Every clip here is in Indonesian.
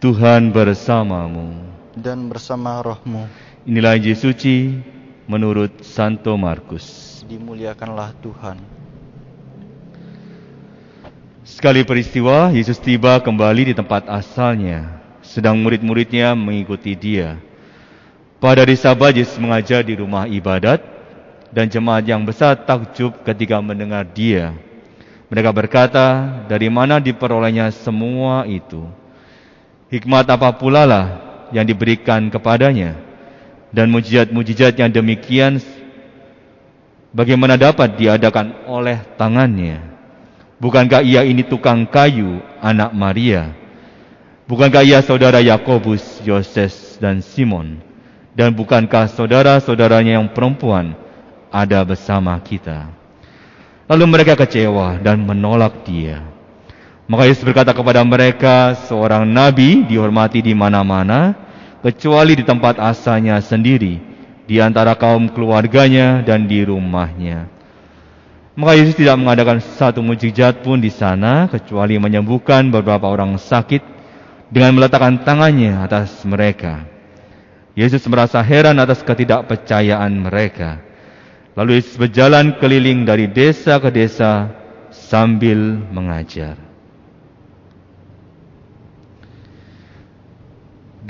Tuhan bersamamu. dan bersama rohmu. Inilah Injil suci menurut Santo Markus. Dimuliakanlah Tuhan. Sekali peristiwa, Yesus tiba kembali di tempat asalnya, sedang murid-muridnya mengikuti dia. Pada hari Sabat, Yesus mengajar di rumah ibadat, dan jemaat yang besar takjub ketika mendengar dia. Mereka berkata, dari mana diperolehnya semua itu? Hikmat apa pula lah yang diberikan kepadanya? Dan mujizat-mujizat yang demikian bagaimana dapat diadakan oleh tangannya? Bukankah ia ini tukang kayu, anak Maria? Bukankah ia saudara Yakobus, Yoses, dan Simon? Dan bukankah saudara-saudaranya yang perempuan ada bersama kita? Lalu mereka kecewa dan menolak dia. Maka Yesus berkata kepada mereka, seorang nabi dihormati di mana-mana, kecuali di tempat asalnya sendiri, di antara kaum keluarganya dan di rumahnya. Maka Yesus tidak mengadakan satu mujizat pun di sana, kecuali menyembuhkan beberapa orang sakit dengan meletakkan tangannya atas mereka. Yesus merasa heran atas ketidakpercayaan mereka. Lalu Yesus berjalan keliling dari desa ke desa sambil mengajar.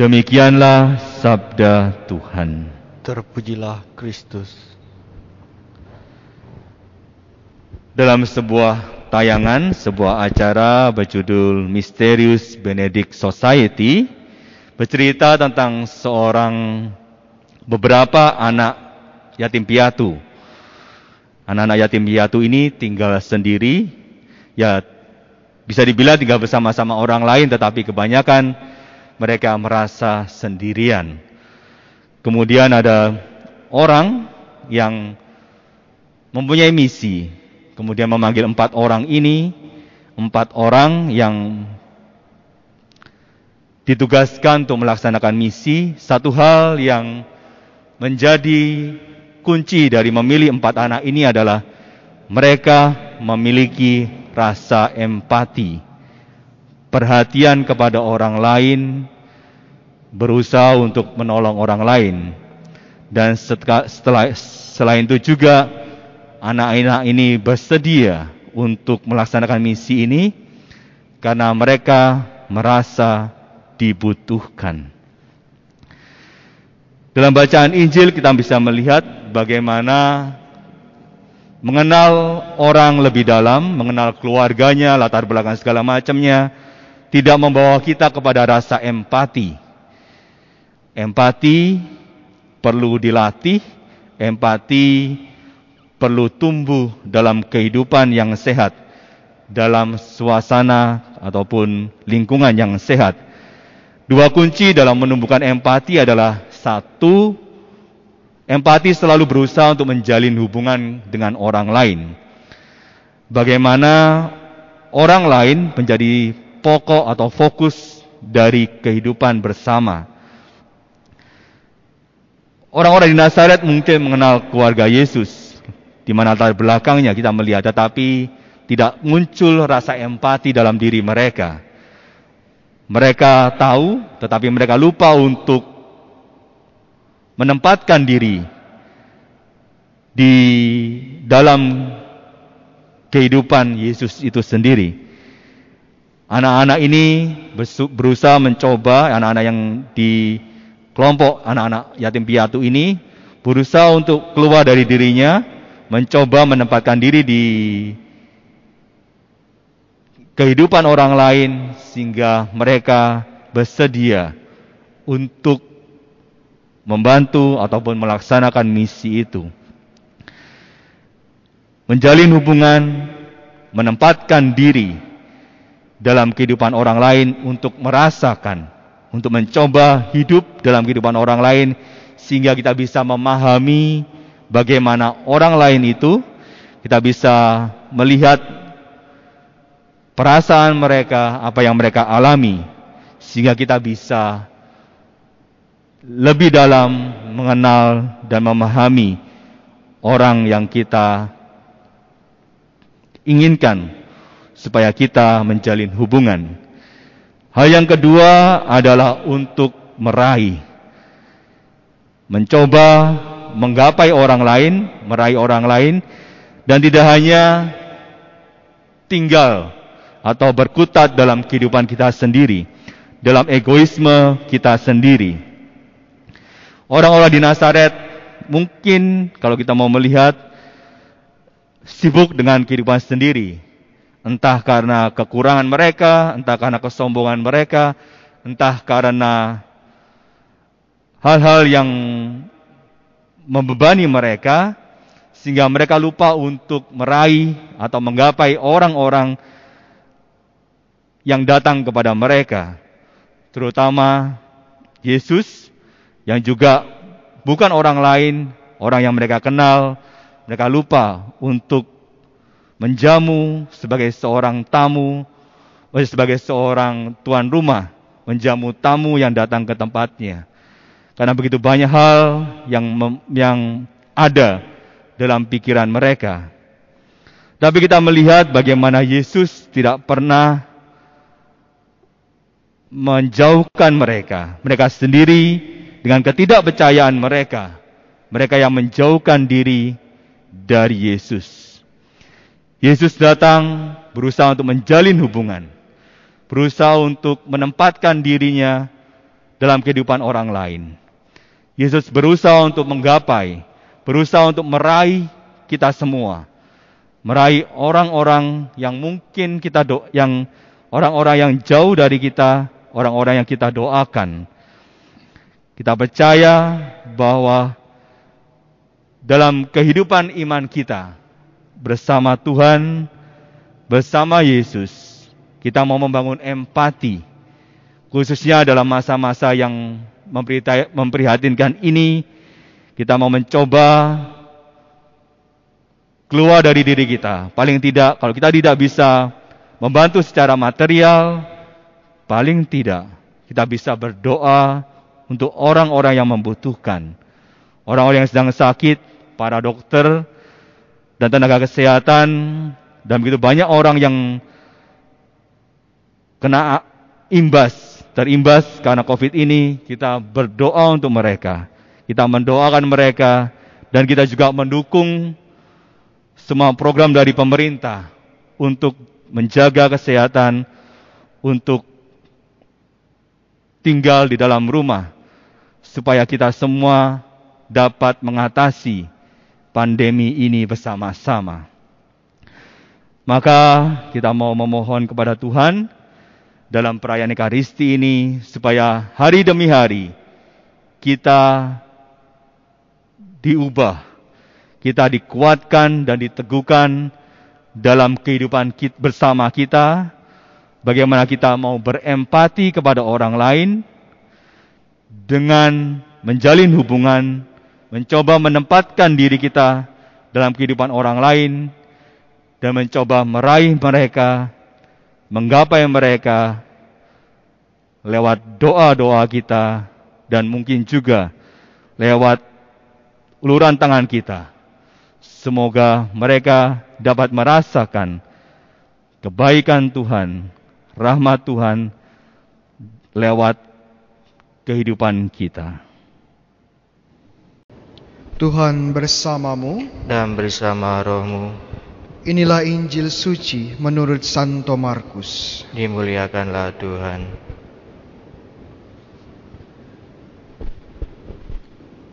Demikianlah sabda Tuhan. Terpujilah Kristus. Dalam sebuah tayangan, sebuah acara berjudul Mysterious Benedict Society bercerita tentang seorang beberapa anak yatim piatu. Anak-anak yatim piatu ini tinggal sendiri, ya bisa dibilang tinggal bersama-sama orang lain, tetapi kebanyakan mereka merasa sendirian. Kemudian ada orang yang mempunyai misi, kemudian memanggil empat orang ini, empat orang yang ditugaskan untuk melaksanakan misi. Satu hal yang menjadi kunci dari memilih empat anak ini adalah mereka memiliki rasa empati perhatian kepada orang lain, berusaha untuk menolong orang lain. Dan setelah selain itu juga anak-anak ini bersedia untuk melaksanakan misi ini karena mereka merasa dibutuhkan. Dalam bacaan Injil kita bisa melihat bagaimana mengenal orang lebih dalam, mengenal keluarganya, latar belakang segala macamnya, tidak membawa kita kepada rasa empati. Empati perlu dilatih, empati perlu tumbuh dalam kehidupan yang sehat, dalam suasana ataupun lingkungan yang sehat. Dua kunci dalam menumbuhkan empati adalah satu, empati selalu berusaha untuk menjalin hubungan dengan orang lain. Bagaimana orang lain menjadi pokok atau fokus dari kehidupan bersama. Orang-orang di Nazaret mungkin mengenal keluarga Yesus, di mana latar belakangnya kita melihat, tetapi tidak muncul rasa empati dalam diri mereka. Mereka tahu, tetapi mereka lupa untuk menempatkan diri di dalam kehidupan Yesus itu sendiri. Anak-anak ini berusaha mencoba, anak-anak yang di kelompok anak-anak yatim piatu ini berusaha untuk keluar dari dirinya, mencoba menempatkan diri di kehidupan orang lain sehingga mereka bersedia untuk membantu ataupun melaksanakan misi itu. Menjalin hubungan, menempatkan diri dalam kehidupan orang lain untuk merasakan, untuk mencoba hidup dalam kehidupan orang lain sehingga kita bisa memahami bagaimana orang lain itu, kita bisa melihat perasaan mereka, apa yang mereka alami sehingga kita bisa lebih dalam mengenal dan memahami orang yang kita inginkan supaya kita menjalin hubungan. Hal yang kedua adalah untuk meraih. Mencoba menggapai orang lain, meraih orang lain, dan tidak hanya tinggal atau berkutat dalam kehidupan kita sendiri, dalam egoisme kita sendiri. Orang-orang di Nazaret mungkin kalau kita mau melihat sibuk dengan kehidupan sendiri, entah karena kekurangan mereka, entah karena kesombongan mereka, entah karena hal-hal yang membebani mereka, sehingga mereka lupa untuk meraih atau menggapai orang-orang yang datang kepada mereka, terutama Yesus yang juga bukan orang lain, orang yang mereka kenal, mereka lupa untuk menjamu sebagai seorang tamu, sebagai seorang tuan rumah, menjamu tamu yang datang ke tempatnya. Karena begitu banyak hal yang yang ada dalam pikiran mereka. Tapi kita melihat bagaimana Yesus tidak pernah menjauhkan mereka. Mereka sendiri dengan ketidakpercayaan mereka. Mereka yang menjauhkan diri dari Yesus. Yesus datang berusaha untuk menjalin hubungan. Berusaha untuk menempatkan dirinya dalam kehidupan orang lain. Yesus berusaha untuk menggapai, berusaha untuk meraih kita semua. Meraih orang-orang yang mungkin kita do yang orang-orang yang jauh dari kita, orang-orang yang kita doakan. Kita percaya bahwa dalam kehidupan iman kita bersama Tuhan, bersama Yesus, kita mau membangun empati, khususnya dalam masa-masa yang memprihatinkan ini, kita mau mencoba keluar dari diri kita. Paling tidak, kalau kita tidak bisa membantu secara material, paling tidak kita bisa berdoa untuk orang-orang yang membutuhkan. Orang-orang yang sedang sakit, para dokter, dan tenaga kesehatan, dan begitu banyak orang yang kena imbas terimbas karena COVID ini, kita berdoa untuk mereka. Kita mendoakan mereka dan kita juga mendukung semua program dari pemerintah untuk menjaga kesehatan, untuk tinggal di dalam rumah, supaya kita semua dapat mengatasi pandemi ini bersama-sama. Maka kita mau memohon kepada Tuhan dalam perayaan Ekaristi ini supaya hari demi hari kita diubah, kita dikuatkan dan diteguhkan dalam kehidupan kita, bersama kita, bagaimana kita mau berempati kepada orang lain dengan menjalin hubungan, mencoba menempatkan diri kita dalam kehidupan orang lain dan mencoba meraih mereka menggapai mereka lewat doa-doa kita dan mungkin juga lewat uluran tangan kita. Semoga mereka dapat merasakan kebaikan Tuhan, rahmat Tuhan lewat kehidupan kita. Tuhan bersamamu dan bersama rohmu. Inilah Injil suci menurut Santo Markus. Dimuliakanlah Tuhan.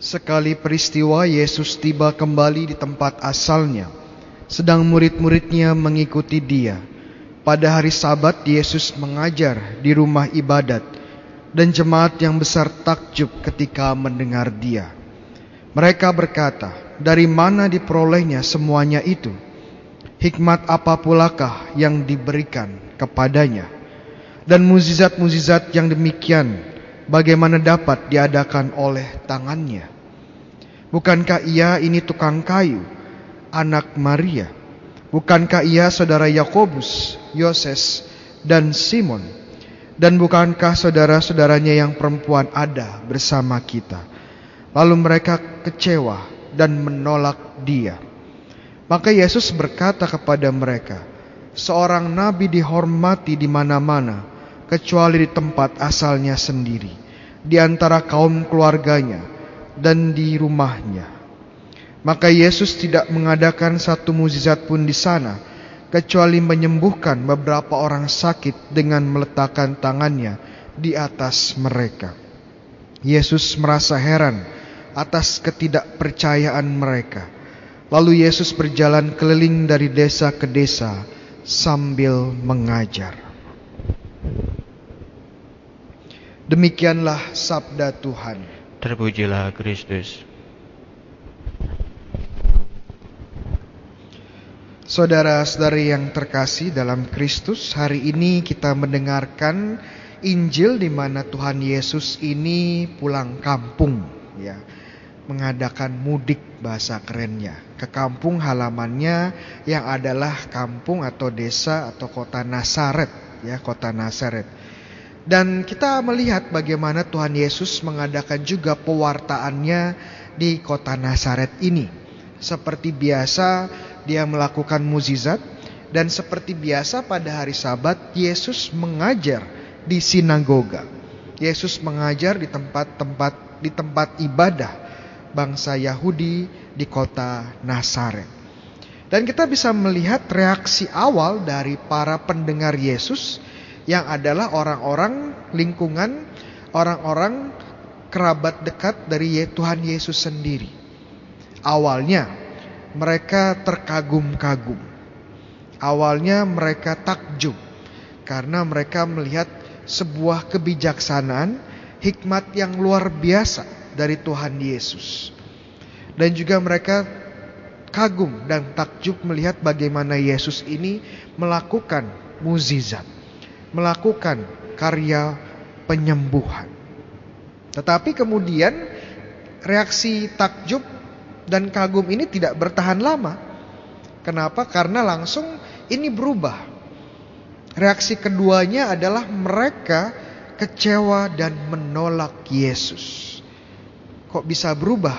Sekali peristiwa Yesus tiba kembali di tempat asalnya, sedang murid-muridnya mengikuti dia. Pada hari Sabat Yesus mengajar di rumah ibadat dan jemaat yang besar takjub ketika mendengar dia. Mereka berkata, "Dari mana diperolehnya semuanya itu?" hikmat apa pulakah yang diberikan kepadanya? Dan muzizat-muzizat yang demikian bagaimana dapat diadakan oleh tangannya? Bukankah ia ini tukang kayu anak Maria? Bukankah ia saudara Yakobus Yoses dan Simon? Dan bukankah saudara-saudaranya yang perempuan ada bersama kita lalu mereka kecewa dan menolak dia maka Yesus berkata kepada mereka, "Seorang nabi dihormati di mana-mana kecuali di tempat asalnya sendiri, di antara kaum keluarganya, dan di rumahnya. Maka Yesus tidak mengadakan satu mukjizat pun di sana, kecuali menyembuhkan beberapa orang sakit dengan meletakkan tangannya di atas mereka. Yesus merasa heran atas ketidakpercayaan mereka. Lalu Yesus berjalan keliling dari desa ke desa sambil mengajar. Demikianlah sabda Tuhan. Terpujilah Kristus. Saudara-saudari yang terkasih dalam Kristus, hari ini kita mendengarkan Injil di mana Tuhan Yesus ini pulang kampung, ya, mengadakan mudik bahasa kerennya ke kampung halamannya yang adalah kampung atau desa atau kota Nasaret, ya, kota Nasaret. Dan kita melihat bagaimana Tuhan Yesus mengadakan juga pewartaannya di kota Nasaret ini. Seperti biasa dia melakukan mukjizat dan seperti biasa pada hari Sabat Yesus mengajar di sinagoga. Yesus mengajar di tempat-tempat di tempat ibadah bangsa Yahudi di kota Nazaret. Dan kita bisa melihat reaksi awal dari para pendengar Yesus yang adalah orang-orang lingkungan, orang-orang kerabat dekat dari Tuhan Yesus sendiri. Awalnya mereka terkagum-kagum. Awalnya mereka takjub karena mereka melihat sebuah kebijaksanaan, hikmat yang luar biasa dari Tuhan Yesus. Dan juga mereka kagum dan takjub melihat bagaimana Yesus ini melakukan muzizat, melakukan karya penyembuhan. Tetapi kemudian reaksi takjub dan kagum ini tidak bertahan lama. Kenapa? Karena langsung ini berubah. Reaksi keduanya adalah mereka kecewa dan menolak Yesus. Kok bisa berubah?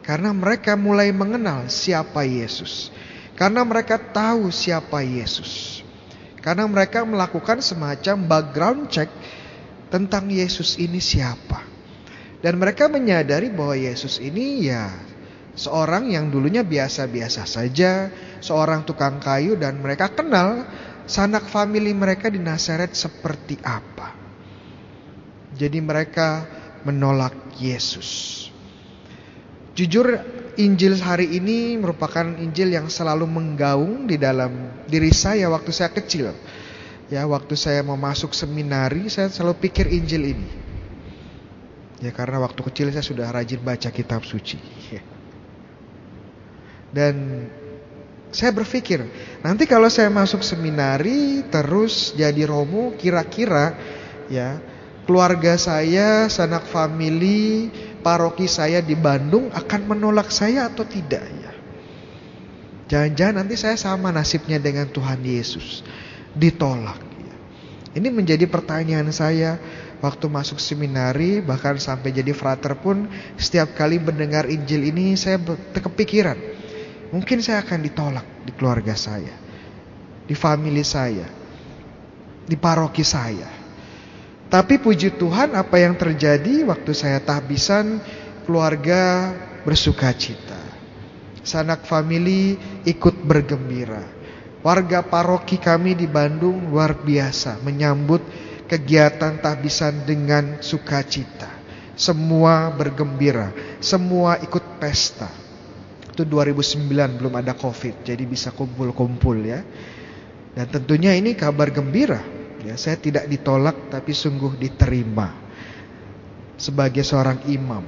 Karena mereka mulai mengenal siapa Yesus. Karena mereka tahu siapa Yesus. Karena mereka melakukan semacam background check tentang Yesus ini siapa. Dan mereka menyadari bahwa Yesus ini ya Seorang yang dulunya biasa-biasa saja, seorang tukang kayu dan mereka kenal sanak famili mereka di Nazaret seperti apa. Jadi mereka menolak Yesus. Jujur Injil hari ini merupakan Injil yang selalu menggaung di dalam diri saya waktu saya kecil. Ya, waktu saya mau masuk seminari, saya selalu pikir Injil ini. Ya, karena waktu kecil saya sudah rajin baca kitab suci. Dan saya berpikir, nanti kalau saya masuk seminari terus jadi romo, kira-kira ya keluarga saya, sanak famili, paroki saya di Bandung akan menolak saya atau tidak ya? Jangan-jangan nanti saya sama nasibnya dengan Tuhan Yesus, ditolak. Ya. Ini menjadi pertanyaan saya waktu masuk seminari, bahkan sampai jadi frater pun, setiap kali mendengar Injil ini saya kepikiran Mungkin saya akan ditolak di keluarga saya, di famili saya, di paroki saya. Tapi puji Tuhan apa yang terjadi waktu saya tahbisan keluarga bersuka cita. Sanak famili ikut bergembira. Warga paroki kami di Bandung luar biasa menyambut kegiatan tahbisan dengan sukacita. Semua bergembira, semua ikut pesta waktu 2009 belum ada covid jadi bisa kumpul-kumpul ya dan tentunya ini kabar gembira ya saya tidak ditolak tapi sungguh diterima sebagai seorang imam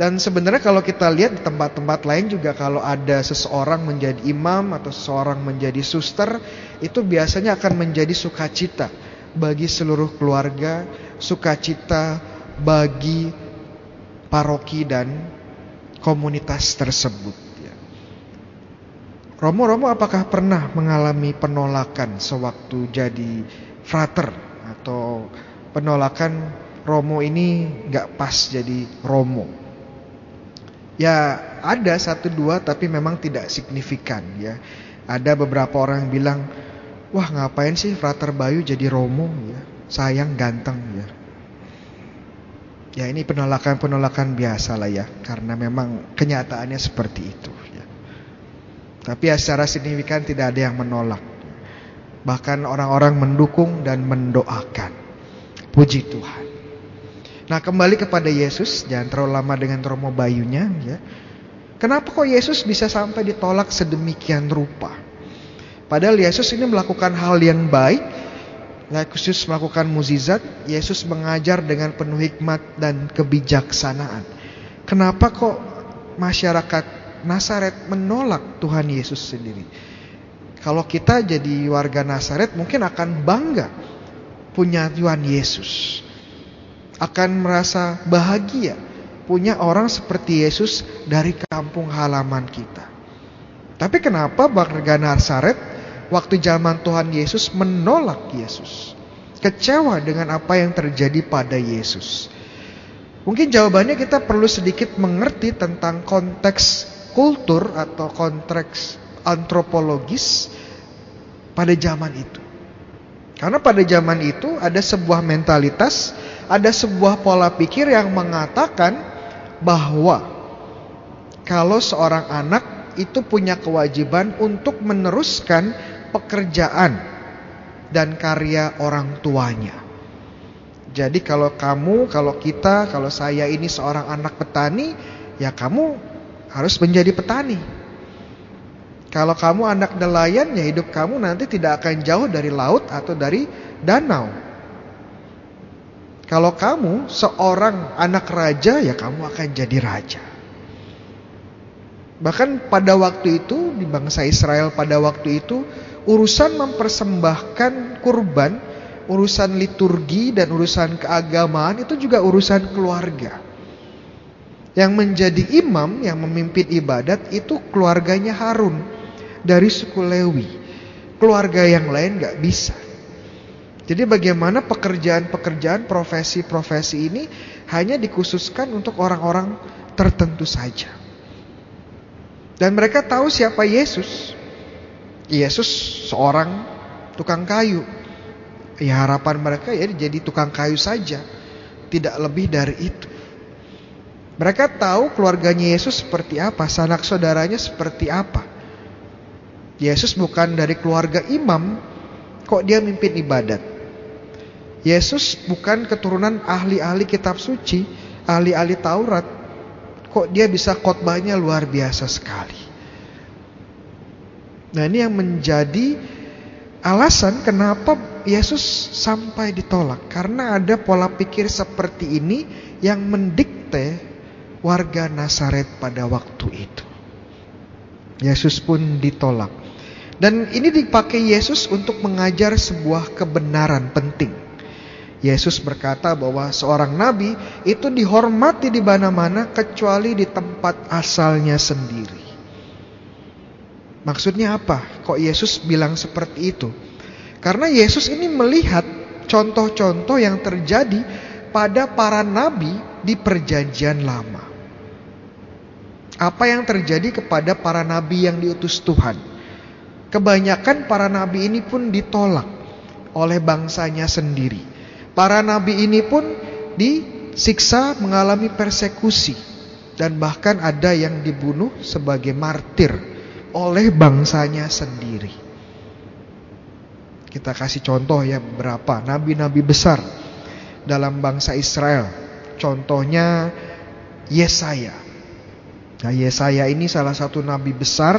dan sebenarnya kalau kita lihat di tempat-tempat lain juga kalau ada seseorang menjadi imam atau seseorang menjadi suster itu biasanya akan menjadi sukacita bagi seluruh keluarga, sukacita bagi paroki dan komunitas tersebut. Romo-romo apakah pernah mengalami penolakan sewaktu jadi frater atau penolakan Romo ini nggak pas jadi Romo? Ya ada satu dua tapi memang tidak signifikan ya. Ada beberapa orang yang bilang, wah ngapain sih frater Bayu jadi Romo ya? sayang, ganteng ya. Ya ini penolakan-penolakan biasa lah ya, karena memang kenyataannya seperti itu. Ya. Tapi ya secara signifikan tidak ada yang menolak. Bahkan orang-orang mendukung dan mendoakan. Puji Tuhan. Nah kembali kepada Yesus, jangan terlalu lama dengan Romo Bayunya ya. Kenapa kok Yesus bisa sampai ditolak sedemikian rupa? Padahal Yesus ini melakukan hal yang baik, Yesus melakukan muzizat, Yesus mengajar dengan penuh hikmat dan kebijaksanaan. Kenapa kok masyarakat Nazaret menolak Tuhan Yesus sendiri? Kalau kita jadi warga Nazaret mungkin akan bangga punya Tuhan Yesus. Akan merasa bahagia punya orang seperti Yesus dari kampung halaman kita. Tapi kenapa warga Nazaret waktu zaman Tuhan Yesus menolak Yesus. Kecewa dengan apa yang terjadi pada Yesus. Mungkin jawabannya kita perlu sedikit mengerti tentang konteks kultur atau konteks antropologis pada zaman itu. Karena pada zaman itu ada sebuah mentalitas, ada sebuah pola pikir yang mengatakan bahwa kalau seorang anak itu punya kewajiban untuk meneruskan pekerjaan dan karya orang tuanya. Jadi kalau kamu, kalau kita, kalau saya ini seorang anak petani, ya kamu harus menjadi petani. Kalau kamu anak nelayan, ya hidup kamu nanti tidak akan jauh dari laut atau dari danau. Kalau kamu seorang anak raja, ya kamu akan jadi raja. Bahkan pada waktu itu, di bangsa Israel pada waktu itu, urusan mempersembahkan kurban, urusan liturgi dan urusan keagamaan itu juga urusan keluarga. Yang menjadi imam yang memimpin ibadat itu keluarganya Harun dari suku Lewi. Keluarga yang lain gak bisa. Jadi bagaimana pekerjaan-pekerjaan profesi-profesi ini hanya dikhususkan untuk orang-orang tertentu saja. Dan mereka tahu siapa Yesus. Yesus seorang tukang kayu. Ya harapan mereka ya jadi tukang kayu saja. Tidak lebih dari itu. Mereka tahu keluarganya Yesus seperti apa, sanak saudaranya seperti apa. Yesus bukan dari keluarga imam, kok dia mimpin ibadat. Yesus bukan keturunan ahli-ahli kitab suci, ahli-ahli Taurat, kok dia bisa khotbahnya luar biasa sekali. Nah ini yang menjadi alasan kenapa Yesus sampai ditolak. Karena ada pola pikir seperti ini yang mendikte warga Nazaret pada waktu itu. Yesus pun ditolak. Dan ini dipakai Yesus untuk mengajar sebuah kebenaran penting. Yesus berkata bahwa seorang nabi itu dihormati di mana-mana kecuali di tempat asalnya sendiri. Maksudnya apa? Kok Yesus bilang seperti itu? Karena Yesus ini melihat contoh-contoh yang terjadi pada para nabi di Perjanjian Lama. Apa yang terjadi kepada para nabi yang diutus Tuhan? Kebanyakan para nabi ini pun ditolak oleh bangsanya sendiri. Para nabi ini pun disiksa mengalami persekusi dan bahkan ada yang dibunuh sebagai martir oleh bangsanya sendiri. Kita kasih contoh ya beberapa nabi-nabi besar dalam bangsa Israel. Contohnya Yesaya. Nah, Yesaya ini salah satu nabi besar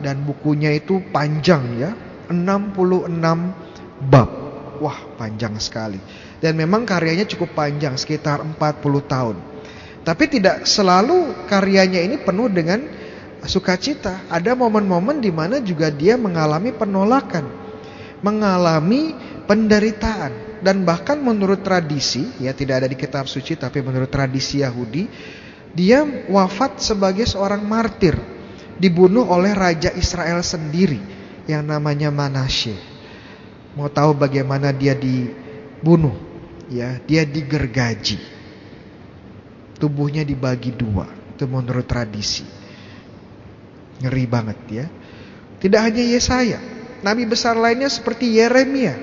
dan bukunya itu panjang ya, 66 bab. Wah, panjang sekali. Dan memang karyanya cukup panjang, sekitar 40 tahun. Tapi tidak selalu karyanya ini penuh dengan sukacita. Ada momen-momen di mana juga dia mengalami penolakan, mengalami penderitaan dan bahkan menurut tradisi, ya tidak ada di kitab suci tapi menurut tradisi Yahudi, dia wafat sebagai seorang martir, dibunuh oleh raja Israel sendiri yang namanya Manasye. Mau tahu bagaimana dia dibunuh? Ya, dia digergaji. Tubuhnya dibagi dua, itu menurut tradisi. Ngeri banget ya. Tidak hanya Yesaya, nabi besar lainnya seperti Yeremia.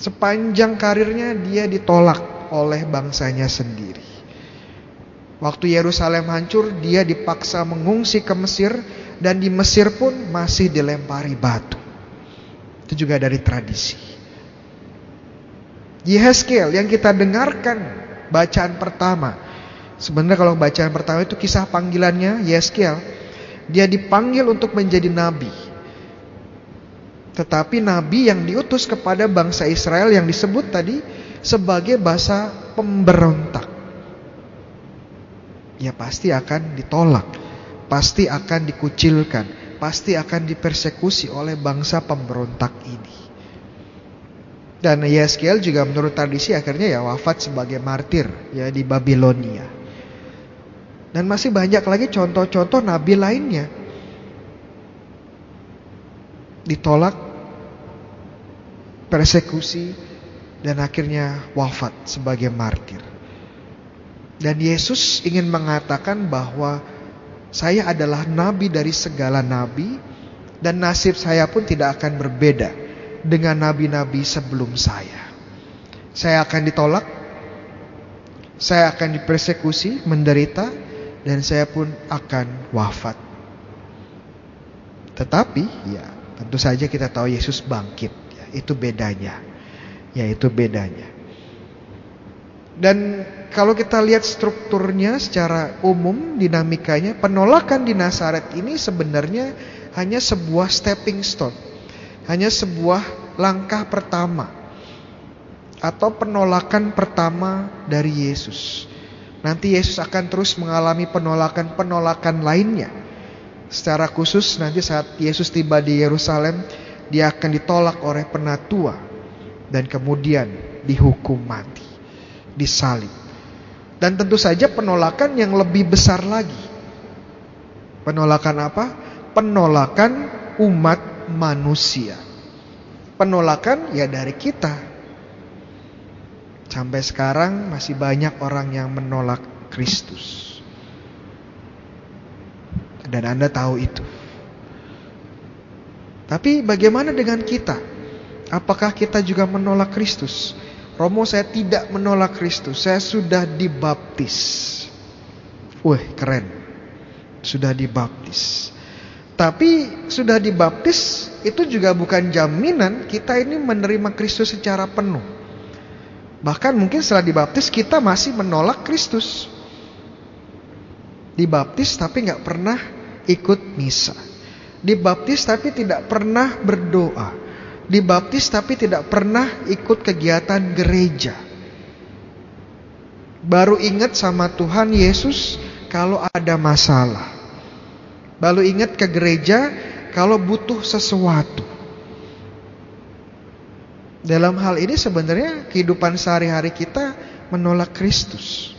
Sepanjang karirnya dia ditolak oleh bangsanya sendiri. Waktu Yerusalem hancur, dia dipaksa mengungsi ke Mesir dan di Mesir pun masih dilempari batu. Itu juga dari tradisi. Yehezkiel yang kita dengarkan bacaan pertama. Sebenarnya kalau bacaan pertama itu kisah panggilannya Yehezkiel. Dia dipanggil untuk menjadi nabi. Tetapi nabi yang diutus kepada bangsa Israel yang disebut tadi sebagai bahasa pemberontak. Ya pasti akan ditolak, pasti akan dikucilkan, pasti akan dipersekusi oleh bangsa pemberontak ini. Dan Yeskiel juga menurut tradisi akhirnya ya wafat sebagai martir ya di Babilonia. Dan masih banyak lagi contoh-contoh nabi lainnya. Ditolak persekusi, dan akhirnya wafat sebagai martir. Dan Yesus ingin mengatakan bahwa saya adalah nabi dari segala nabi dan nasib saya pun tidak akan berbeda dengan nabi-nabi sebelum saya. Saya akan ditolak, saya akan dipersekusi, menderita, dan saya pun akan wafat. Tetapi ya tentu saja kita tahu Yesus bangkit itu bedanya. Ya, itu bedanya. Dan kalau kita lihat strukturnya secara umum, dinamikanya, penolakan di Nazaret ini sebenarnya hanya sebuah stepping stone. Hanya sebuah langkah pertama. Atau penolakan pertama dari Yesus. Nanti Yesus akan terus mengalami penolakan-penolakan lainnya. Secara khusus nanti saat Yesus tiba di Yerusalem, dia akan ditolak oleh penatua dan kemudian dihukum mati, disalib. Dan tentu saja penolakan yang lebih besar lagi. Penolakan apa? Penolakan umat manusia. Penolakan ya dari kita. Sampai sekarang masih banyak orang yang menolak Kristus. Dan Anda tahu itu. Tapi bagaimana dengan kita? Apakah kita juga menolak Kristus? Romo saya tidak menolak Kristus. Saya sudah dibaptis. Wah keren. Sudah dibaptis. Tapi sudah dibaptis itu juga bukan jaminan kita ini menerima Kristus secara penuh. Bahkan mungkin setelah dibaptis kita masih menolak Kristus. Dibaptis tapi nggak pernah ikut misa. Dibaptis tapi tidak pernah berdoa. Dibaptis tapi tidak pernah ikut kegiatan gereja. Baru ingat sama Tuhan Yesus kalau ada masalah. Baru ingat ke gereja kalau butuh sesuatu. Dalam hal ini sebenarnya kehidupan sehari-hari kita menolak Kristus.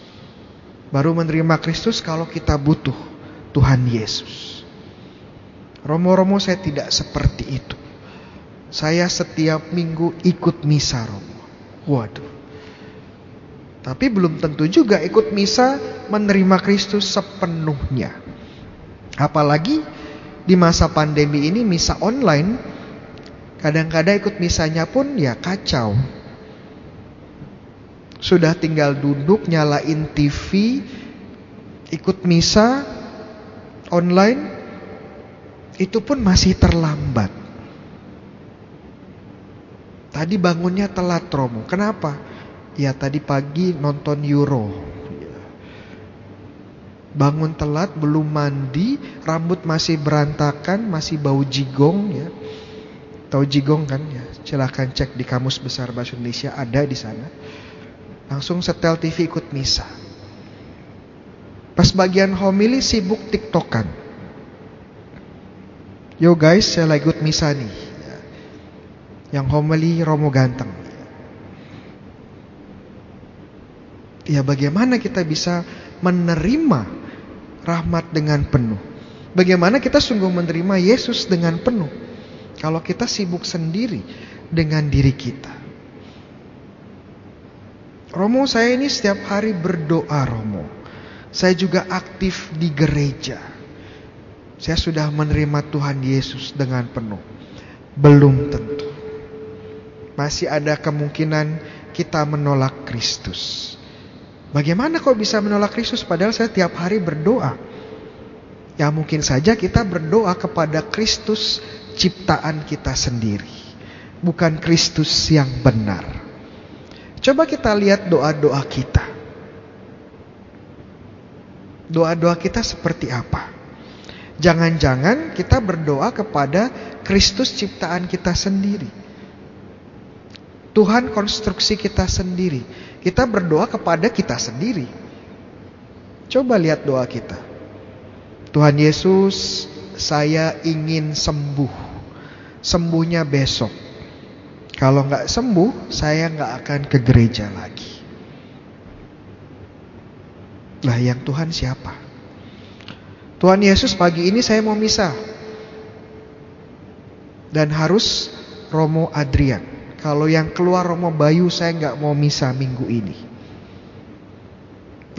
Baru menerima Kristus kalau kita butuh Tuhan Yesus. Romo-romo saya tidak seperti itu. Saya setiap minggu ikut misa Romo. Waduh. Tapi belum tentu juga ikut misa menerima Kristus sepenuhnya. Apalagi di masa pandemi ini misa online. Kadang-kadang ikut misanya pun ya kacau. Sudah tinggal duduk nyalain TV, ikut misa online itu pun masih terlambat. Tadi bangunnya telat Romo. Kenapa? Ya tadi pagi nonton Euro. Bangun telat, belum mandi, rambut masih berantakan, masih bau jigong ya. Tahu jigong kan ya? Silahkan cek di kamus besar bahasa Indonesia ada di sana. Langsung setel TV ikut misa. Pas bagian homili sibuk tiktokan. Yo guys, saya lagi ikut misa nih. Yang homily Romo Ganteng. Ya bagaimana kita bisa menerima rahmat dengan penuh? Bagaimana kita sungguh menerima Yesus dengan penuh? Kalau kita sibuk sendiri dengan diri kita. Romo saya ini setiap hari berdoa Romo. Saya juga aktif di gereja. Saya sudah menerima Tuhan Yesus dengan penuh. Belum tentu. Masih ada kemungkinan kita menolak Kristus. Bagaimana kok bisa menolak Kristus padahal saya tiap hari berdoa? Ya mungkin saja kita berdoa kepada Kristus ciptaan kita sendiri. Bukan Kristus yang benar. Coba kita lihat doa-doa kita. Doa-doa kita seperti apa? Jangan-jangan kita berdoa kepada Kristus ciptaan kita sendiri. Tuhan konstruksi kita sendiri. Kita berdoa kepada kita sendiri. Coba lihat doa kita. Tuhan Yesus, saya ingin sembuh. Sembuhnya besok. Kalau nggak sembuh, saya nggak akan ke gereja lagi. Lah yang Tuhan siapa? Tuhan Yesus pagi ini saya mau misa. Dan harus Romo Adrian. Kalau yang keluar Romo Bayu saya nggak mau misa minggu ini.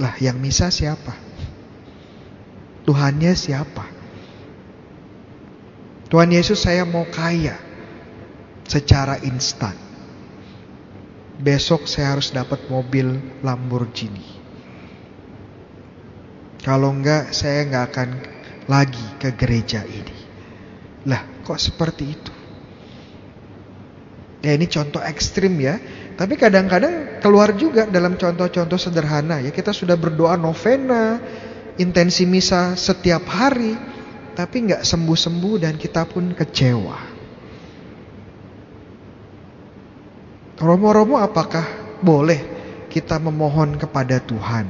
Lah yang misa siapa? Tuhannya siapa? Tuhan Yesus saya mau kaya secara instan. Besok saya harus dapat mobil Lamborghini. Kalau enggak saya enggak akan lagi ke gereja ini. Lah kok seperti itu? Ya ini contoh ekstrim ya. Tapi kadang-kadang keluar juga dalam contoh-contoh sederhana ya. Kita sudah berdoa novena, intensi misa setiap hari. Tapi enggak sembuh-sembuh dan kita pun kecewa. Romo-romo apakah boleh kita memohon kepada Tuhan?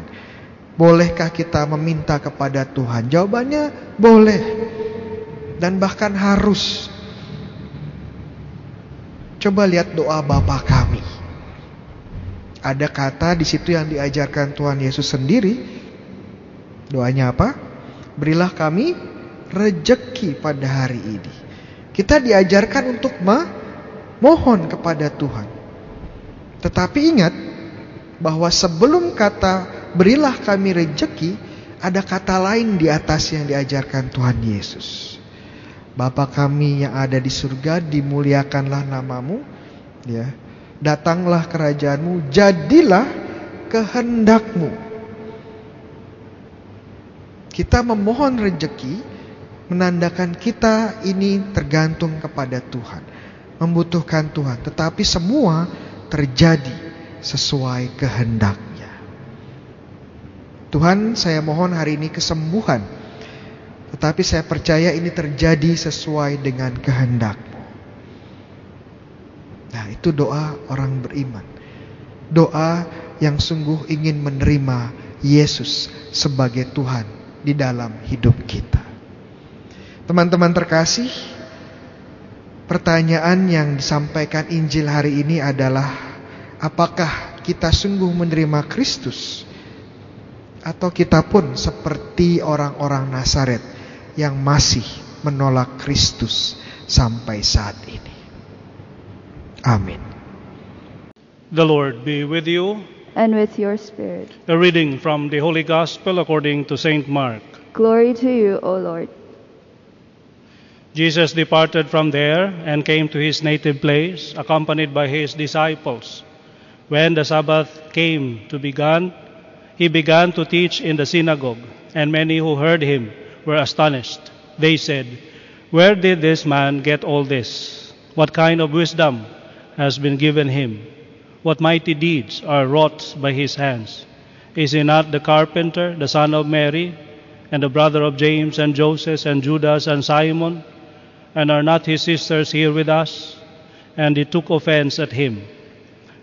Bolehkah kita meminta kepada Tuhan? Jawabannya boleh. Dan bahkan harus. Coba lihat doa Bapa kami. Ada kata di situ yang diajarkan Tuhan Yesus sendiri. Doanya apa? Berilah kami rejeki pada hari ini. Kita diajarkan untuk memohon kepada Tuhan. Tetapi ingat bahwa sebelum kata berilah kami rejeki, ada kata lain di atas yang diajarkan Tuhan Yesus. Bapa kami yang ada di surga, dimuliakanlah namamu, ya. Datanglah kerajaanmu, jadilah kehendakmu. Kita memohon rejeki menandakan kita ini tergantung kepada Tuhan, membutuhkan Tuhan, tetapi semua terjadi sesuai kehendak Tuhan saya mohon hari ini kesembuhan. Tetapi saya percaya ini terjadi sesuai dengan kehendakmu. Nah itu doa orang beriman. Doa yang sungguh ingin menerima Yesus sebagai Tuhan di dalam hidup kita. Teman-teman terkasih, pertanyaan yang disampaikan Injil hari ini adalah apakah kita sungguh menerima Kristus atau kita pun seperti orang-orang Nazaret yang masih menolak Kristus sampai saat ini. Amin. The Lord be with you. And with your spirit. A reading from the Holy Gospel according to St. Mark. Glory to you, O Lord. Jesus departed from there and came to his native place, accompanied by his disciples. When the Sabbath came to begin, he began to teach in the synagogue, and many who heard him were astonished. They said, Where did this man get all this? What kind of wisdom has been given him? What mighty deeds are wrought by his hands? Is he not the carpenter, the son of Mary, and the brother of James and Joseph and Judas and Simon? And are not his sisters here with us? And they took offense at him.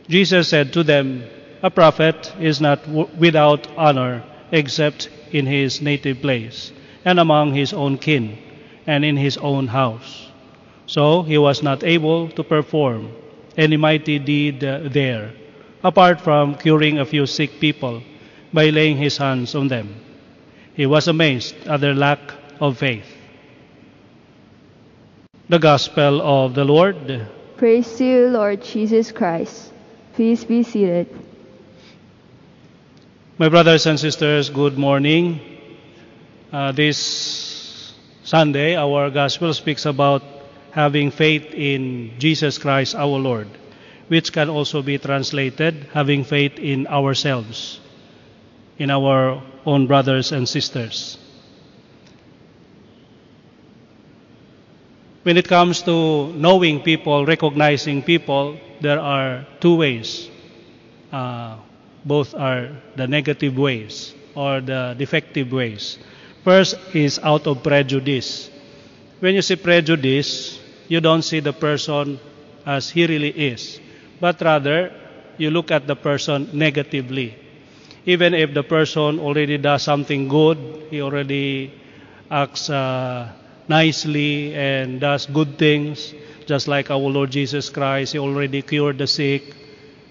Jesus said to them, a prophet is not without honor except in his native place and among his own kin and in his own house. So he was not able to perform any mighty deed uh, there, apart from curing a few sick people by laying his hands on them. He was amazed at their lack of faith. The Gospel of the Lord. Praise to you, Lord Jesus Christ. Please be seated. My brothers and sisters, good morning. Uh, this Sunday, our gospel speaks about having faith in Jesus Christ our Lord. which can also be translated having faith in ourselves, in our own brothers and sisters. When it comes to knowing people, recognizing people, there are two ways. Uh, both are the negative ways or the defective ways. First is out of prejudice. When you see prejudice, you don't see the person as he really is, but rather you look at the person negatively. Even if the person already does something good, he already acts uh, nicely and does good things, just like our Lord Jesus Christ, he already cured the sick,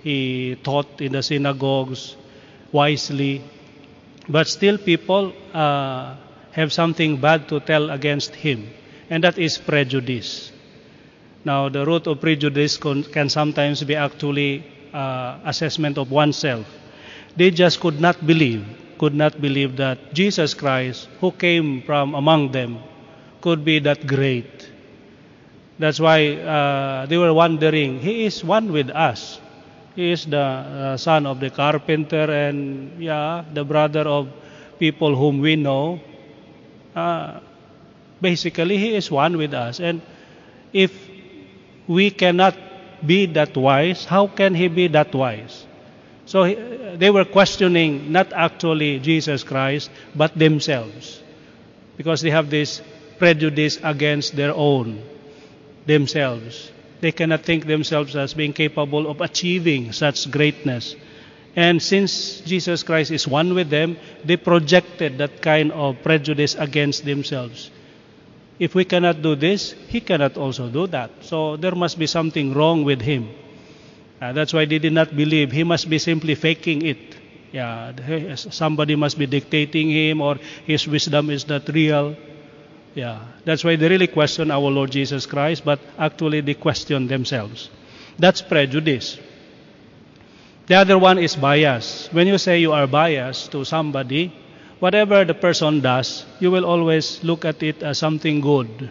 he taught in the synagogues wisely, but still people uh, have something bad to tell against him, and that is prejudice. Now, the root of prejudice can sometimes be actually uh, assessment of oneself. They just could not believe, could not believe that Jesus Christ, who came from among them, could be that great. That's why uh, they were wondering, He is one with us. He is the uh, son of the carpenter and, yeah, the brother of people whom we know. Uh, basically, He is one with us. And if we cannot be that wise, how can he be that wise? So they were questioning not actually Jesus Christ, but themselves. Because they have this prejudice against their own, themselves. They cannot think themselves as being capable of achieving such greatness. And since Jesus Christ is one with them, they projected that kind of prejudice against themselves. If we cannot do this, he cannot also do that. So there must be something wrong with him. Uh, that's why they did not believe. He must be simply faking it. Yeah, somebody must be dictating him, or his wisdom is not real. Yeah, that's why they really question our Lord Jesus Christ, but actually they question themselves. That's prejudice. The other one is bias. When you say you are biased to somebody, whatever the person does, you will always look at it as something good.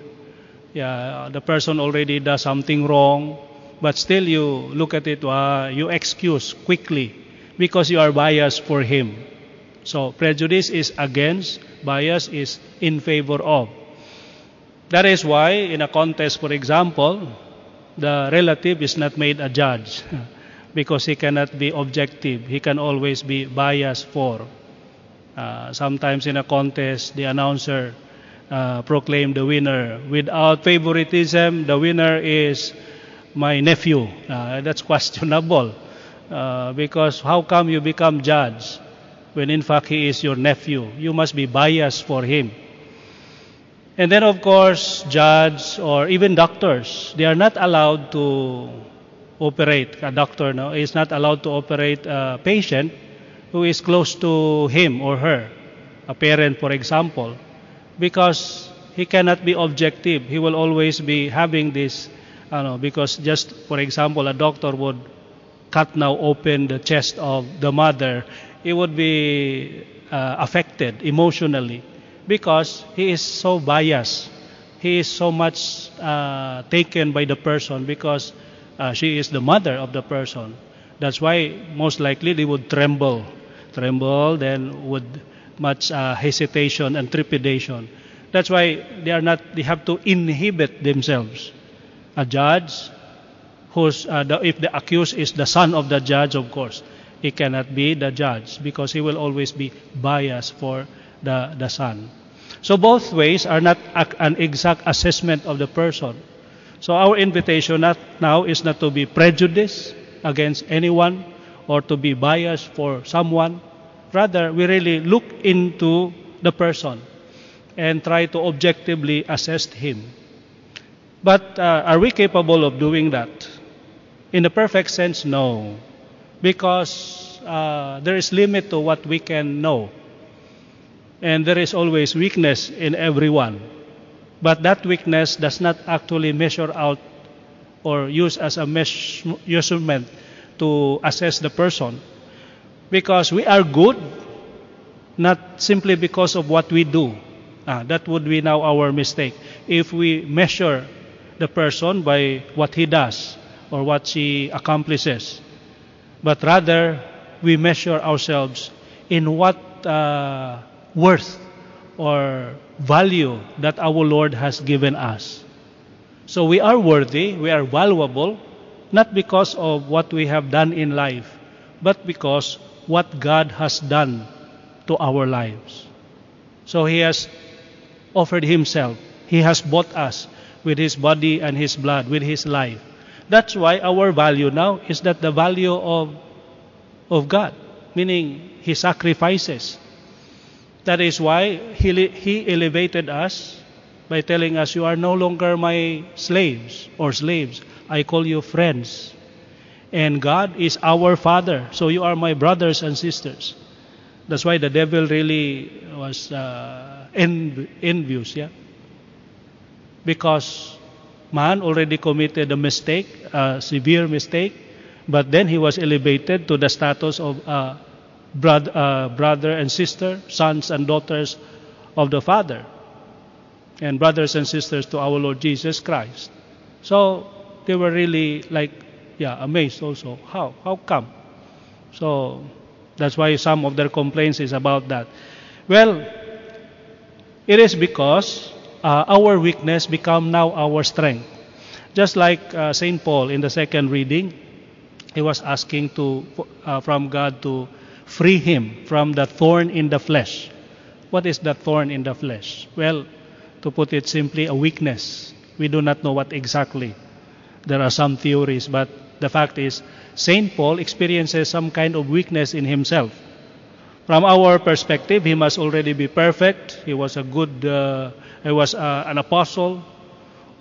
Yeah, the person already does something wrong, but still you look at it, uh, you excuse quickly because you are biased for him. So prejudice is against, bias is in favor of. That is why in a contest, for example, the relative is not made a judge because he cannot be objective. He can always be biased for. Uh, sometimes in a contest, the announcer uh, proclaim the winner. Without favoritism, the winner is my nephew. Uh, that's questionable. Uh, because how come you become judge when in fact he is your nephew? You must be biased for him. And then, of course, judge or even doctors, they are not allowed to operate. A doctor no, is not allowed to operate a patient who is close to him or her, a parent, for example, because he cannot be objective. He will always be having this, I know, because just, for example, a doctor would cut now open the chest of the mother, he would be uh, affected emotionally because he is so biased. He is so much uh, taken by the person because uh, she is the mother of the person. That's why most likely they would tremble tremble, then with much uh, hesitation and trepidation. That's why they are not. They have to inhibit themselves. A judge, who's uh, the, if the accused is the son of the judge, of course, he cannot be the judge because he will always be biased for the the son. So both ways are not an exact assessment of the person. So our invitation not now is not to be prejudiced against anyone or to be biased for someone. Rather, we really look into the person and try to objectively assess him. But uh, are we capable of doing that? In the perfect sense, no. Because uh, there is limit to what we can know. And there is always weakness in everyone. But that weakness does not actually measure out or use as a measurement to assess the person because we are good not simply because of what we do. Ah, that would be now our mistake. If we measure the person by what he does or what she accomplishes, but rather we measure ourselves in what uh, worth or value that our Lord has given us. So we are worthy, we are valuable, not because of what we have done in life, but because what God has done to our lives. So He has offered Himself, He has bought us with His body and His blood, with His life. That's why our value now is that the value of, of God, meaning His sacrifices. That is why he, he elevated us by telling us, You are no longer my slaves or slaves. I call you friends. And God is our Father. So you are my brothers and sisters. That's why the devil really was uh, env- envious, yeah? Because man already committed a mistake, a severe mistake, but then he was elevated to the status of uh, brother, uh, brother and sister, sons and daughters of the Father, and brothers and sisters to our Lord Jesus Christ. So they were really like, yeah, amazed also. How? How come? So that's why some of their complaints is about that. Well, it is because uh, our weakness become now our strength. Just like uh, Saint Paul in the second reading, he was asking to uh, from God to free him from the thorn in the flesh. What is the thorn in the flesh? Well, to put it simply, a weakness. We do not know what exactly. There are some theories, but the fact is, St. Paul experiences some kind of weakness in himself. From our perspective, he must already be perfect. He was a good, uh, he was uh, an apostle,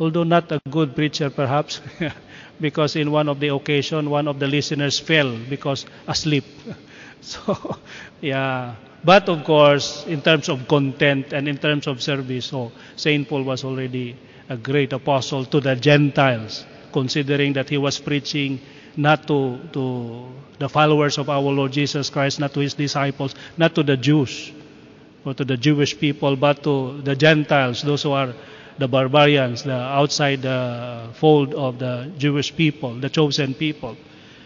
although not a good preacher perhaps, because in one of the occasion, one of the listeners fell because asleep. So, yeah. But of course, in terms of content and in terms of service, so St. Paul was already a great apostle to the Gentiles, considering that he was preaching not to, to the followers of our Lord Jesus Christ, not to his disciples, not to the Jews or to the Jewish people, but to the Gentiles, those who are the barbarians, the outside the fold of the Jewish people, the chosen people.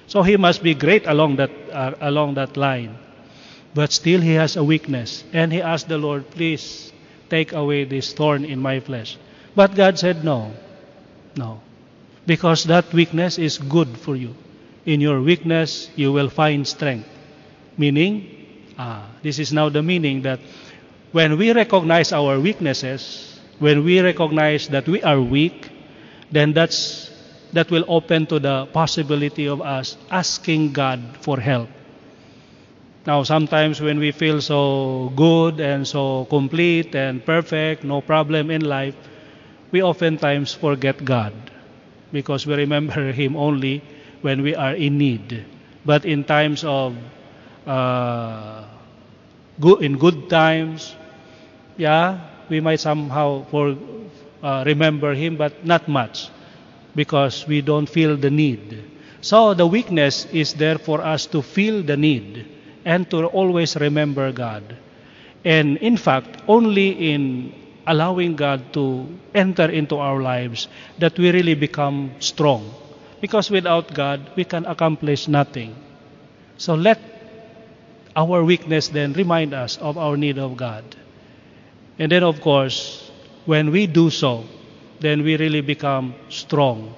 So he must be great along that uh, along that line. But still he has a weakness and he asked the Lord, "Please take away this thorn in my flesh." But God said, "No. No. Because that weakness is good for you. In your weakness you will find strength." Meaning, ah, this is now the meaning that when we recognize our weaknesses, when we recognize that we are weak, then that's that will open to the possibility of us asking God for help. Now, sometimes when we feel so good and so complete and perfect, no problem in life, we oftentimes forget God because we remember Him only when we are in need. But in times of uh, good, in good times, yeah, we might somehow for, uh, remember Him, but not much because we don't feel the need. So the weakness is there for us to feel the need and to always remember God. And in fact, only in allowing God to enter into our lives that we really become strong. Because without God, we can accomplish nothing. So let our weakness then remind us of our need of God. And then, of course, when we do so, then we really become strong.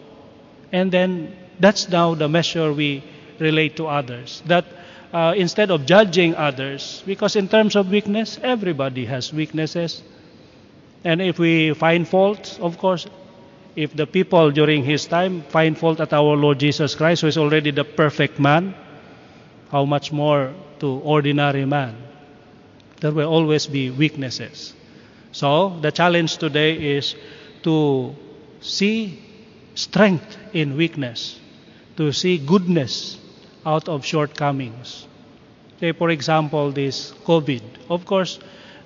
And then that's now the measure we relate to others. That uh, instead of judging others, because in terms of weakness, everybody has weaknesses. And if we find fault, of course, if the people during his time find fault at our Lord Jesus Christ, who is already the perfect man, how much more to ordinary man? There will always be weaknesses. So the challenge today is to see strength in weakness, to see goodness out of shortcomings. Say, for example, this COVID. Of course,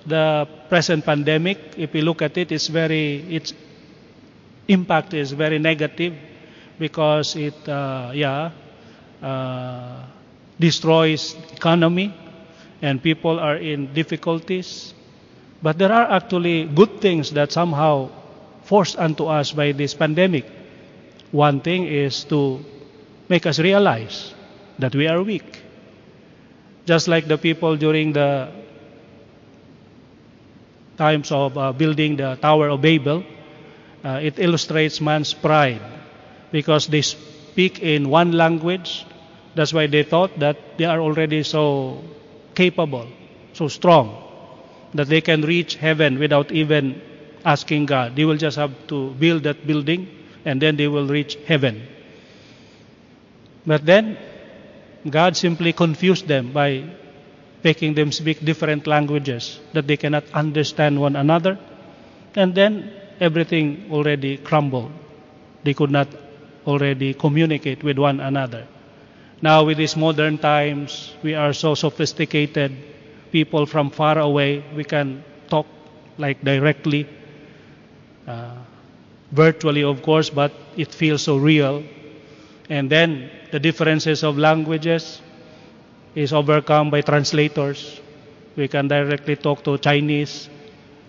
the present pandemic, if we look at it, it's very, its impact is very negative because it, uh, yeah, uh, destroys economy and people are in difficulties. But there are actually good things that somehow forced unto us by this pandemic. One thing is to make us realize that we are weak. Just like the people during the times of uh, building the Tower of Babel, uh, it illustrates man's pride because they speak in one language. That's why they thought that they are already so capable, so strong, that they can reach heaven without even asking God. They will just have to build that building and then they will reach heaven. But then God simply confused them by making them speak different languages that they cannot understand one another. And then everything already crumbled. They could not already communicate with one another. Now, with these modern times, we are so sophisticated. People from far away, we can talk like directly, uh, virtually, of course, but it feels so real. And then the differences of languages, is overcome by translators. We can directly talk to Chinese.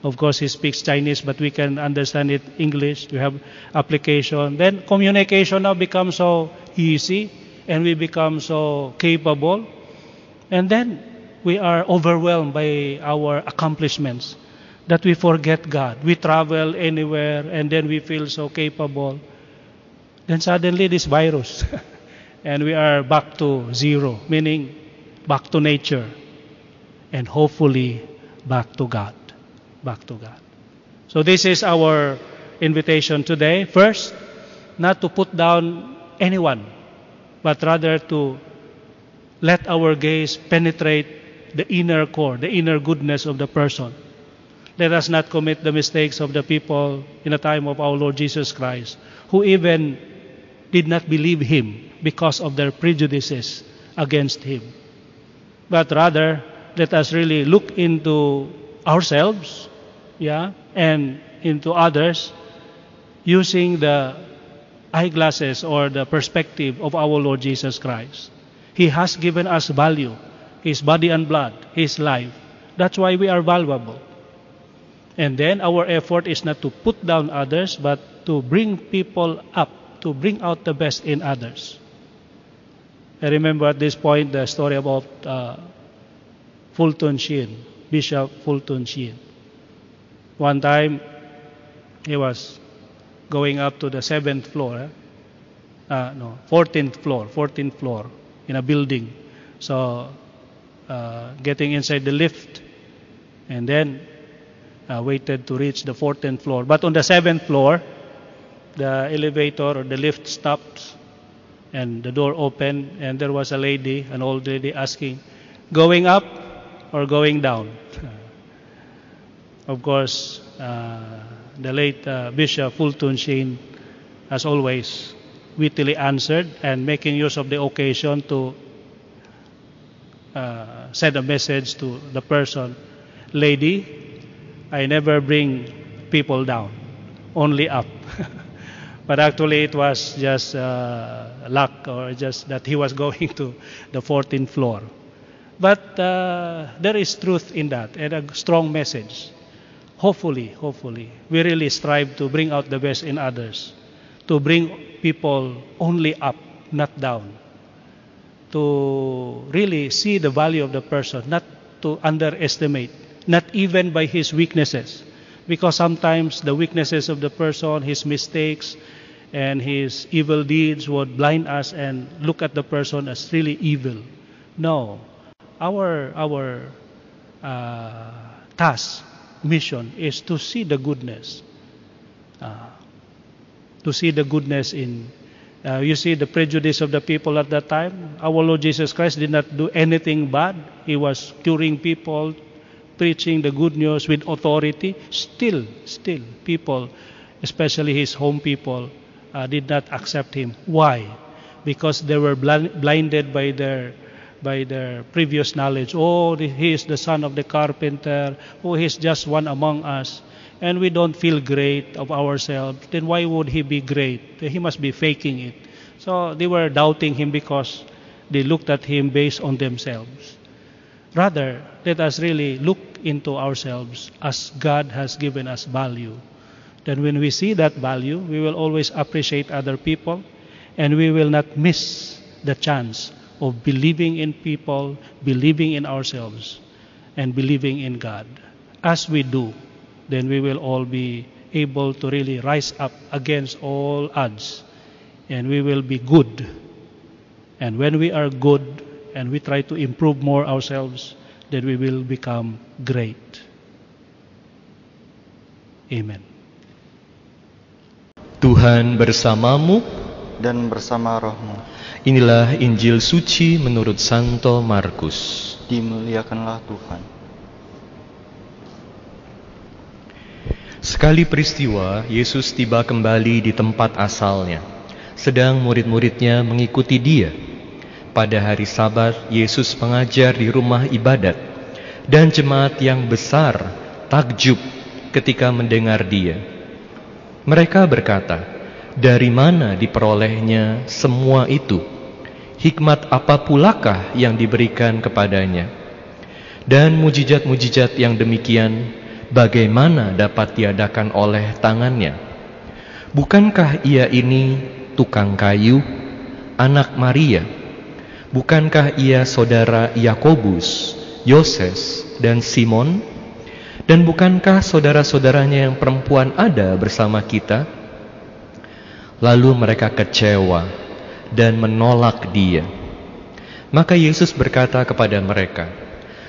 Of course, he speaks Chinese, but we can understand it English. We have application. Then communication now becomes so easy, and we become so capable. And then we are overwhelmed by our accomplishments that we forget God. We travel anywhere, and then we feel so capable. Then suddenly this virus, and we are back to zero, meaning back to nature, and hopefully back to God. Back to God. So, this is our invitation today. First, not to put down anyone, but rather to let our gaze penetrate the inner core, the inner goodness of the person. Let us not commit the mistakes of the people in the time of our Lord Jesus Christ, who even did not believe him because of their prejudices against him but rather let us really look into ourselves, yeah, and into others using the eyeglasses or the perspective of our Lord Jesus Christ. He has given us value, His body and blood, His life. That's why we are valuable. And then our effort is not to put down others, but to bring people up, to bring out the best in others. I remember at this point the story about uh, Fulton Sheen, Bishop Fulton Sheen. One time, he was going up to the seventh floor, eh? uh, no, 14th floor, 14th floor in a building. So, uh, getting inside the lift, and then uh, waited to reach the 14th floor. But on the seventh floor, the elevator or the lift stopped and the door opened and there was a lady, an old lady asking, going up or going down? of course, uh, the late uh, Bishop Fulton Sheen, as always, wittily answered and making use of the occasion to uh, send a message to the person, Lady, I never bring people down, only up. But actually, it was just uh, luck or just that he was going to the 14th floor. But uh, there is truth in that and a strong message. Hopefully, hopefully, we really strive to bring out the best in others, to bring people only up, not down, to really see the value of the person, not to underestimate, not even by his weaknesses. Because sometimes the weaknesses of the person, his mistakes, and his evil deeds would blind us and look at the person as really evil. No, our our uh, task, mission is to see the goodness, uh, to see the goodness in. Uh, you see the prejudice of the people at that time. Our Lord Jesus Christ did not do anything bad. He was curing people, preaching the good news with authority. Still, still, people, especially his home people, uh, did not accept him. Why? Because they were blinded by their by their previous knowledge. Oh, he is the son of the carpenter. Oh, he's just one among us. And we don't feel great of ourselves. Then why would he be great? He must be faking it. So they were doubting him because they looked at him based on themselves. Rather, let us really look into ourselves as God has given us value Then, when we see that value, we will always appreciate other people and we will not miss the chance of believing in people, believing in ourselves, and believing in God. As we do, then we will all be able to really rise up against all odds and we will be good. And when we are good and we try to improve more ourselves, then we will become great. Amen. Tuhan bersamamu. dan bersama rohmu. Inilah Injil suci menurut Santo Markus. Dimuliakanlah Tuhan. Sekali peristiwa, Yesus tiba kembali di tempat asalnya. Sedang murid-muridnya mengikuti dia. Pada hari sabat, Yesus mengajar di rumah ibadat. Dan jemaat yang besar takjub ketika mendengar dia. Mereka berkata, dari mana diperolehnya semua itu? Hikmat apa pulakah yang diberikan kepadanya? Dan mujizat-mujizat yang demikian bagaimana dapat diadakan oleh tangannya? Bukankah ia ini tukang kayu, anak Maria? Bukankah ia saudara Yakobus, Yoses, dan Simon? Dan bukankah saudara-saudaranya yang perempuan ada bersama kita? Lalu mereka kecewa dan menolak dia. Maka Yesus berkata kepada mereka,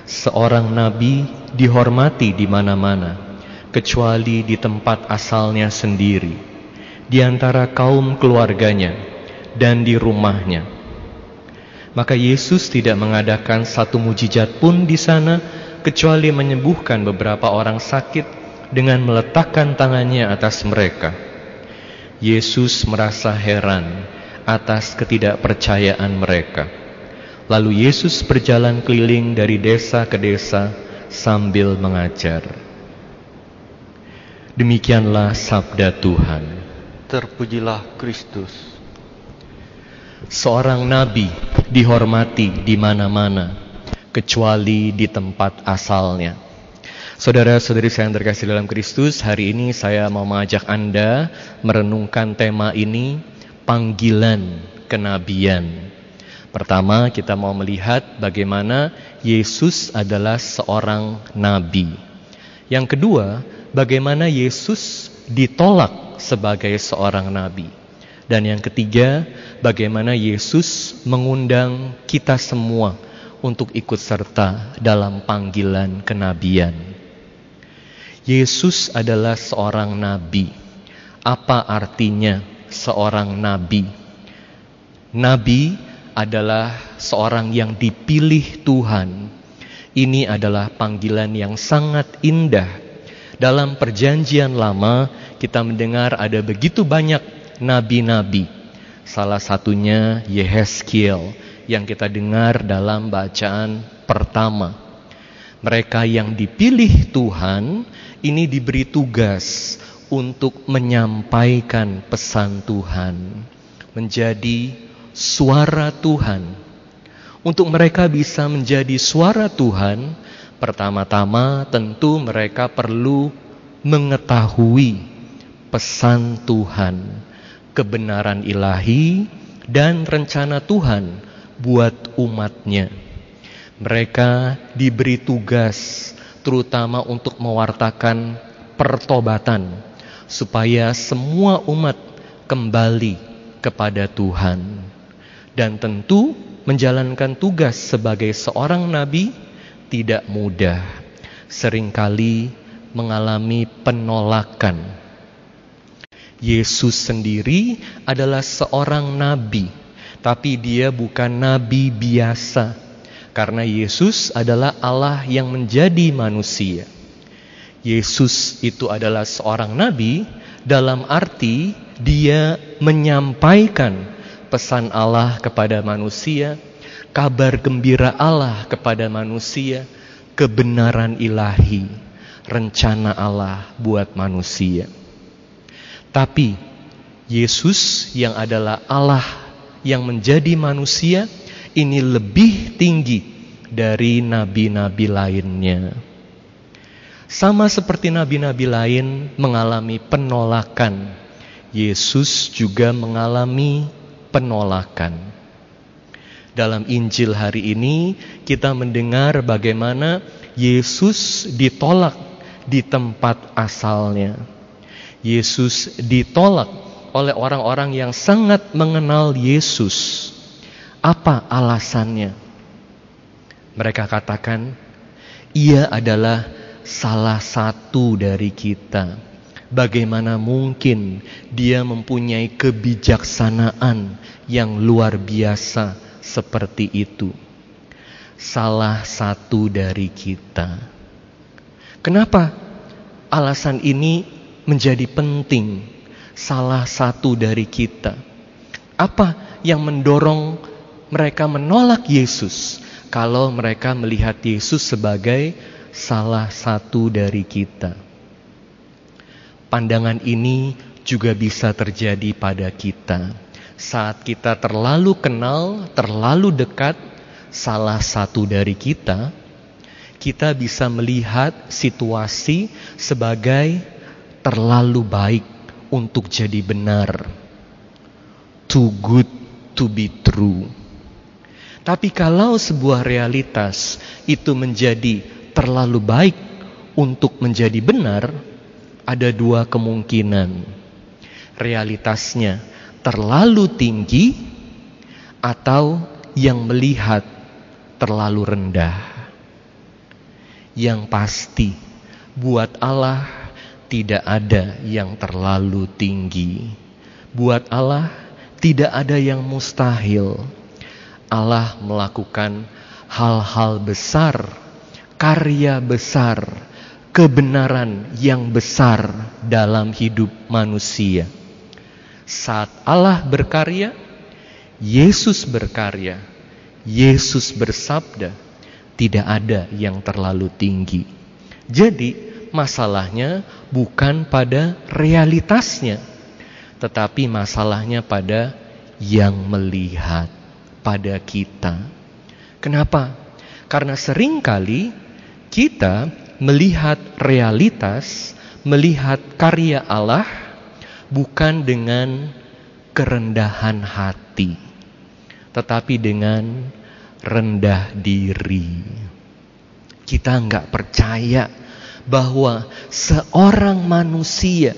"Seorang nabi dihormati di mana-mana, kecuali di tempat asalnya sendiri, di antara kaum keluarganya, dan di rumahnya." Maka Yesus tidak mengadakan satu mujizat pun di sana, kecuali menyembuhkan beberapa orang sakit dengan meletakkan tangannya atas mereka. Yesus merasa heran atas ketidakpercayaan mereka. Lalu Yesus berjalan keliling dari desa ke desa sambil mengajar. Demikianlah sabda Tuhan. Terpujilah Kristus. Seorang nabi dihormati di mana-mana, kecuali di tempat asalnya. Saudara-saudari saya yang terkasih dalam Kristus, hari ini saya mau mengajak Anda merenungkan tema ini, panggilan kenabian. Pertama, kita mau melihat bagaimana Yesus adalah seorang nabi. Yang kedua, bagaimana Yesus ditolak sebagai seorang nabi. Dan yang ketiga, bagaimana Yesus mengundang kita semua untuk ikut serta dalam panggilan kenabian. Yesus adalah seorang nabi. Apa artinya seorang nabi? Nabi adalah seorang yang dipilih Tuhan. Ini adalah panggilan yang sangat indah. Dalam Perjanjian Lama, kita mendengar ada begitu banyak nabi-nabi. Salah satunya Yehezkiel yang kita dengar dalam bacaan pertama. Mereka yang dipilih Tuhan ini diberi tugas untuk menyampaikan pesan Tuhan, menjadi suara Tuhan. Untuk mereka bisa menjadi suara Tuhan, pertama-tama tentu mereka perlu mengetahui pesan Tuhan, kebenaran ilahi, dan rencana Tuhan buat umatnya. Mereka diberi tugas terutama untuk mewartakan pertobatan supaya semua umat kembali kepada Tuhan. Dan tentu menjalankan tugas sebagai seorang nabi tidak mudah. Seringkali mengalami penolakan. Yesus sendiri adalah seorang nabi, tapi dia bukan nabi biasa karena Yesus adalah Allah yang menjadi manusia. Yesus itu adalah seorang nabi dalam arti dia menyampaikan pesan Allah kepada manusia, kabar gembira Allah kepada manusia, kebenaran ilahi, rencana Allah buat manusia. Tapi Yesus yang adalah Allah yang menjadi manusia ini lebih tinggi dari nabi-nabi lainnya. Sama seperti nabi-nabi lain mengalami penolakan, Yesus juga mengalami penolakan. Dalam Injil hari ini, kita mendengar bagaimana Yesus ditolak di tempat asalnya. Yesus ditolak oleh orang-orang yang sangat mengenal Yesus. Apa alasannya? Mereka katakan, "Ia adalah salah satu dari kita. Bagaimana mungkin dia mempunyai kebijaksanaan yang luar biasa seperti itu? Salah satu dari kita. Kenapa alasan ini menjadi penting? Salah satu dari kita. Apa yang mendorong mereka menolak Yesus kalau mereka melihat Yesus sebagai salah satu dari kita. Pandangan ini juga bisa terjadi pada kita saat kita terlalu kenal, terlalu dekat salah satu dari kita. Kita bisa melihat situasi sebagai terlalu baik untuk jadi benar, too good to be true. Tapi kalau sebuah realitas itu menjadi terlalu baik untuk menjadi benar, ada dua kemungkinan. Realitasnya terlalu tinggi atau yang melihat terlalu rendah. Yang pasti, buat Allah tidak ada yang terlalu tinggi. Buat Allah tidak ada yang mustahil. Allah melakukan hal-hal besar karya besar, kebenaran yang besar dalam hidup manusia. Saat Allah berkarya, Yesus berkarya, Yesus bersabda, tidak ada yang terlalu tinggi. Jadi, masalahnya bukan pada realitasnya, tetapi masalahnya pada yang melihat pada kita. Kenapa? Karena sering kali kita melihat realitas, melihat karya Allah bukan dengan kerendahan hati, tetapi dengan rendah diri. Kita nggak percaya bahwa seorang manusia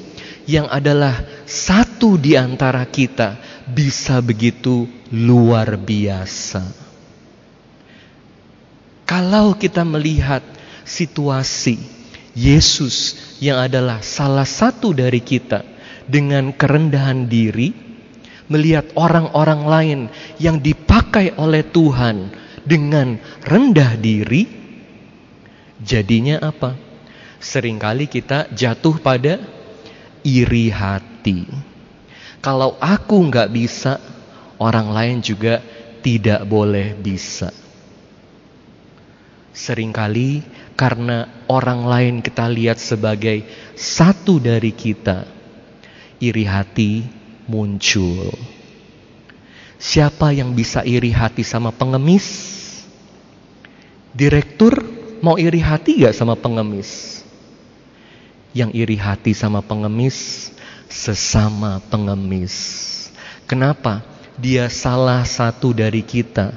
yang adalah satu di antara kita bisa begitu luar biasa. Kalau kita melihat situasi Yesus yang adalah salah satu dari kita dengan kerendahan diri melihat orang-orang lain yang dipakai oleh Tuhan dengan rendah diri jadinya apa? Seringkali kita jatuh pada iri hati. Kalau aku nggak bisa, orang lain juga tidak boleh bisa. Seringkali karena orang lain kita lihat sebagai satu dari kita, iri hati muncul. Siapa yang bisa iri hati sama pengemis? Direktur mau iri hati gak sama pengemis? Yang iri hati sama pengemis, sesama pengemis. Kenapa? Dia salah satu dari kita,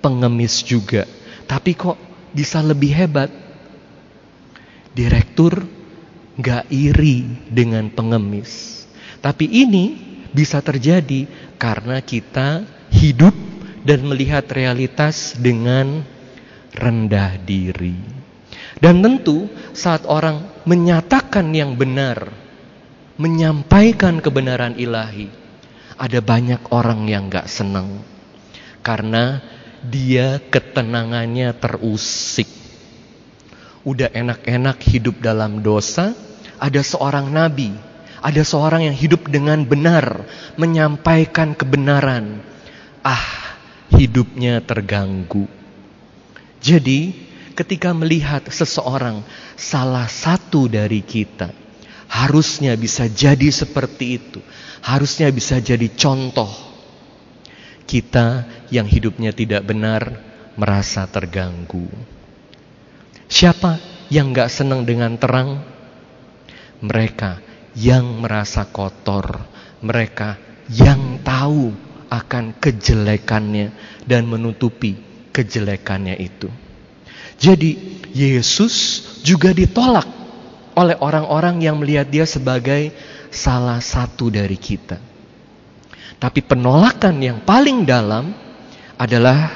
pengemis juga. Tapi kok bisa lebih hebat? direktur gak iri dengan pengemis. Tapi ini bisa terjadi karena kita hidup dan melihat realitas dengan rendah diri. Dan tentu saat orang menyatakan yang benar, menyampaikan kebenaran ilahi, ada banyak orang yang gak senang. Karena dia ketenangannya terusik udah enak-enak hidup dalam dosa, ada seorang nabi, ada seorang yang hidup dengan benar, menyampaikan kebenaran. Ah, hidupnya terganggu. Jadi, ketika melihat seseorang salah satu dari kita, harusnya bisa jadi seperti itu. Harusnya bisa jadi contoh. Kita yang hidupnya tidak benar merasa terganggu. Siapa yang gak senang dengan terang? Mereka yang merasa kotor, mereka yang tahu akan kejelekannya dan menutupi kejelekannya itu. Jadi Yesus juga ditolak oleh orang-orang yang melihat dia sebagai salah satu dari kita. Tapi penolakan yang paling dalam adalah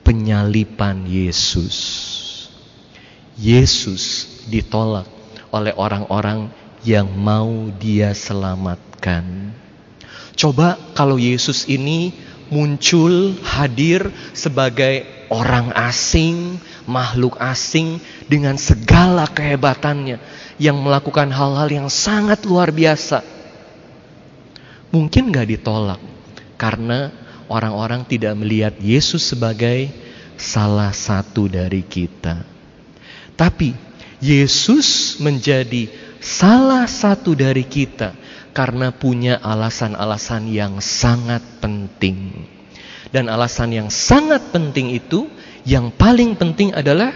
penyalipan Yesus. Yesus ditolak oleh orang-orang yang mau dia selamatkan. Coba kalau Yesus ini muncul hadir sebagai orang asing, makhluk asing dengan segala kehebatannya yang melakukan hal-hal yang sangat luar biasa. Mungkin gak ditolak karena orang-orang tidak melihat Yesus sebagai salah satu dari kita. Tapi Yesus menjadi salah satu dari kita karena punya alasan-alasan yang sangat penting. Dan alasan yang sangat penting itu, yang paling penting adalah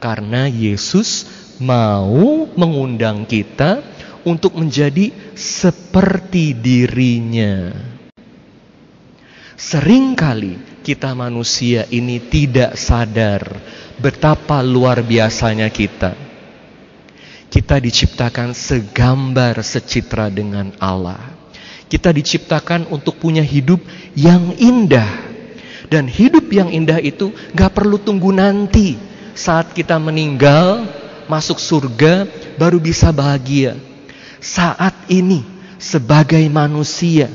karena Yesus mau mengundang kita untuk menjadi seperti dirinya. Seringkali kita manusia ini tidak sadar betapa luar biasanya kita. Kita diciptakan segambar secitra dengan Allah. Kita diciptakan untuk punya hidup yang indah. Dan hidup yang indah itu gak perlu tunggu nanti saat kita meninggal, masuk surga, baru bisa bahagia. Saat ini, sebagai manusia,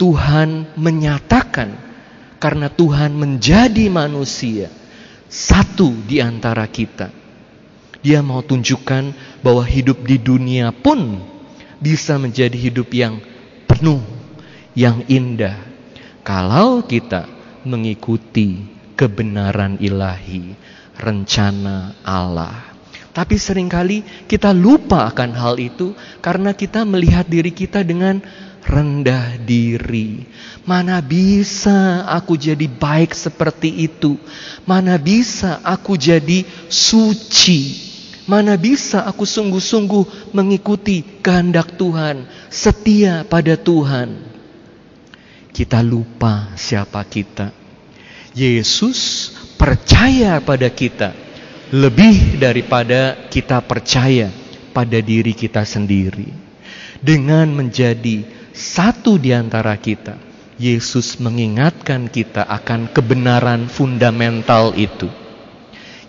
Tuhan menyatakan karena Tuhan menjadi manusia, satu di antara kita. Dia mau tunjukkan bahwa hidup di dunia pun bisa menjadi hidup yang penuh, yang indah. Kalau kita mengikuti kebenaran ilahi, rencana Allah. Tapi sering kali kita lupa akan hal itu karena kita melihat diri kita dengan rendah diri. Mana bisa aku jadi baik seperti itu? Mana bisa aku jadi suci? Mana bisa aku sungguh-sungguh mengikuti kehendak Tuhan, setia pada Tuhan? Kita lupa siapa kita. Yesus percaya pada kita lebih daripada kita percaya pada diri kita sendiri. Dengan menjadi satu di antara kita, Yesus mengingatkan kita akan kebenaran fundamental itu.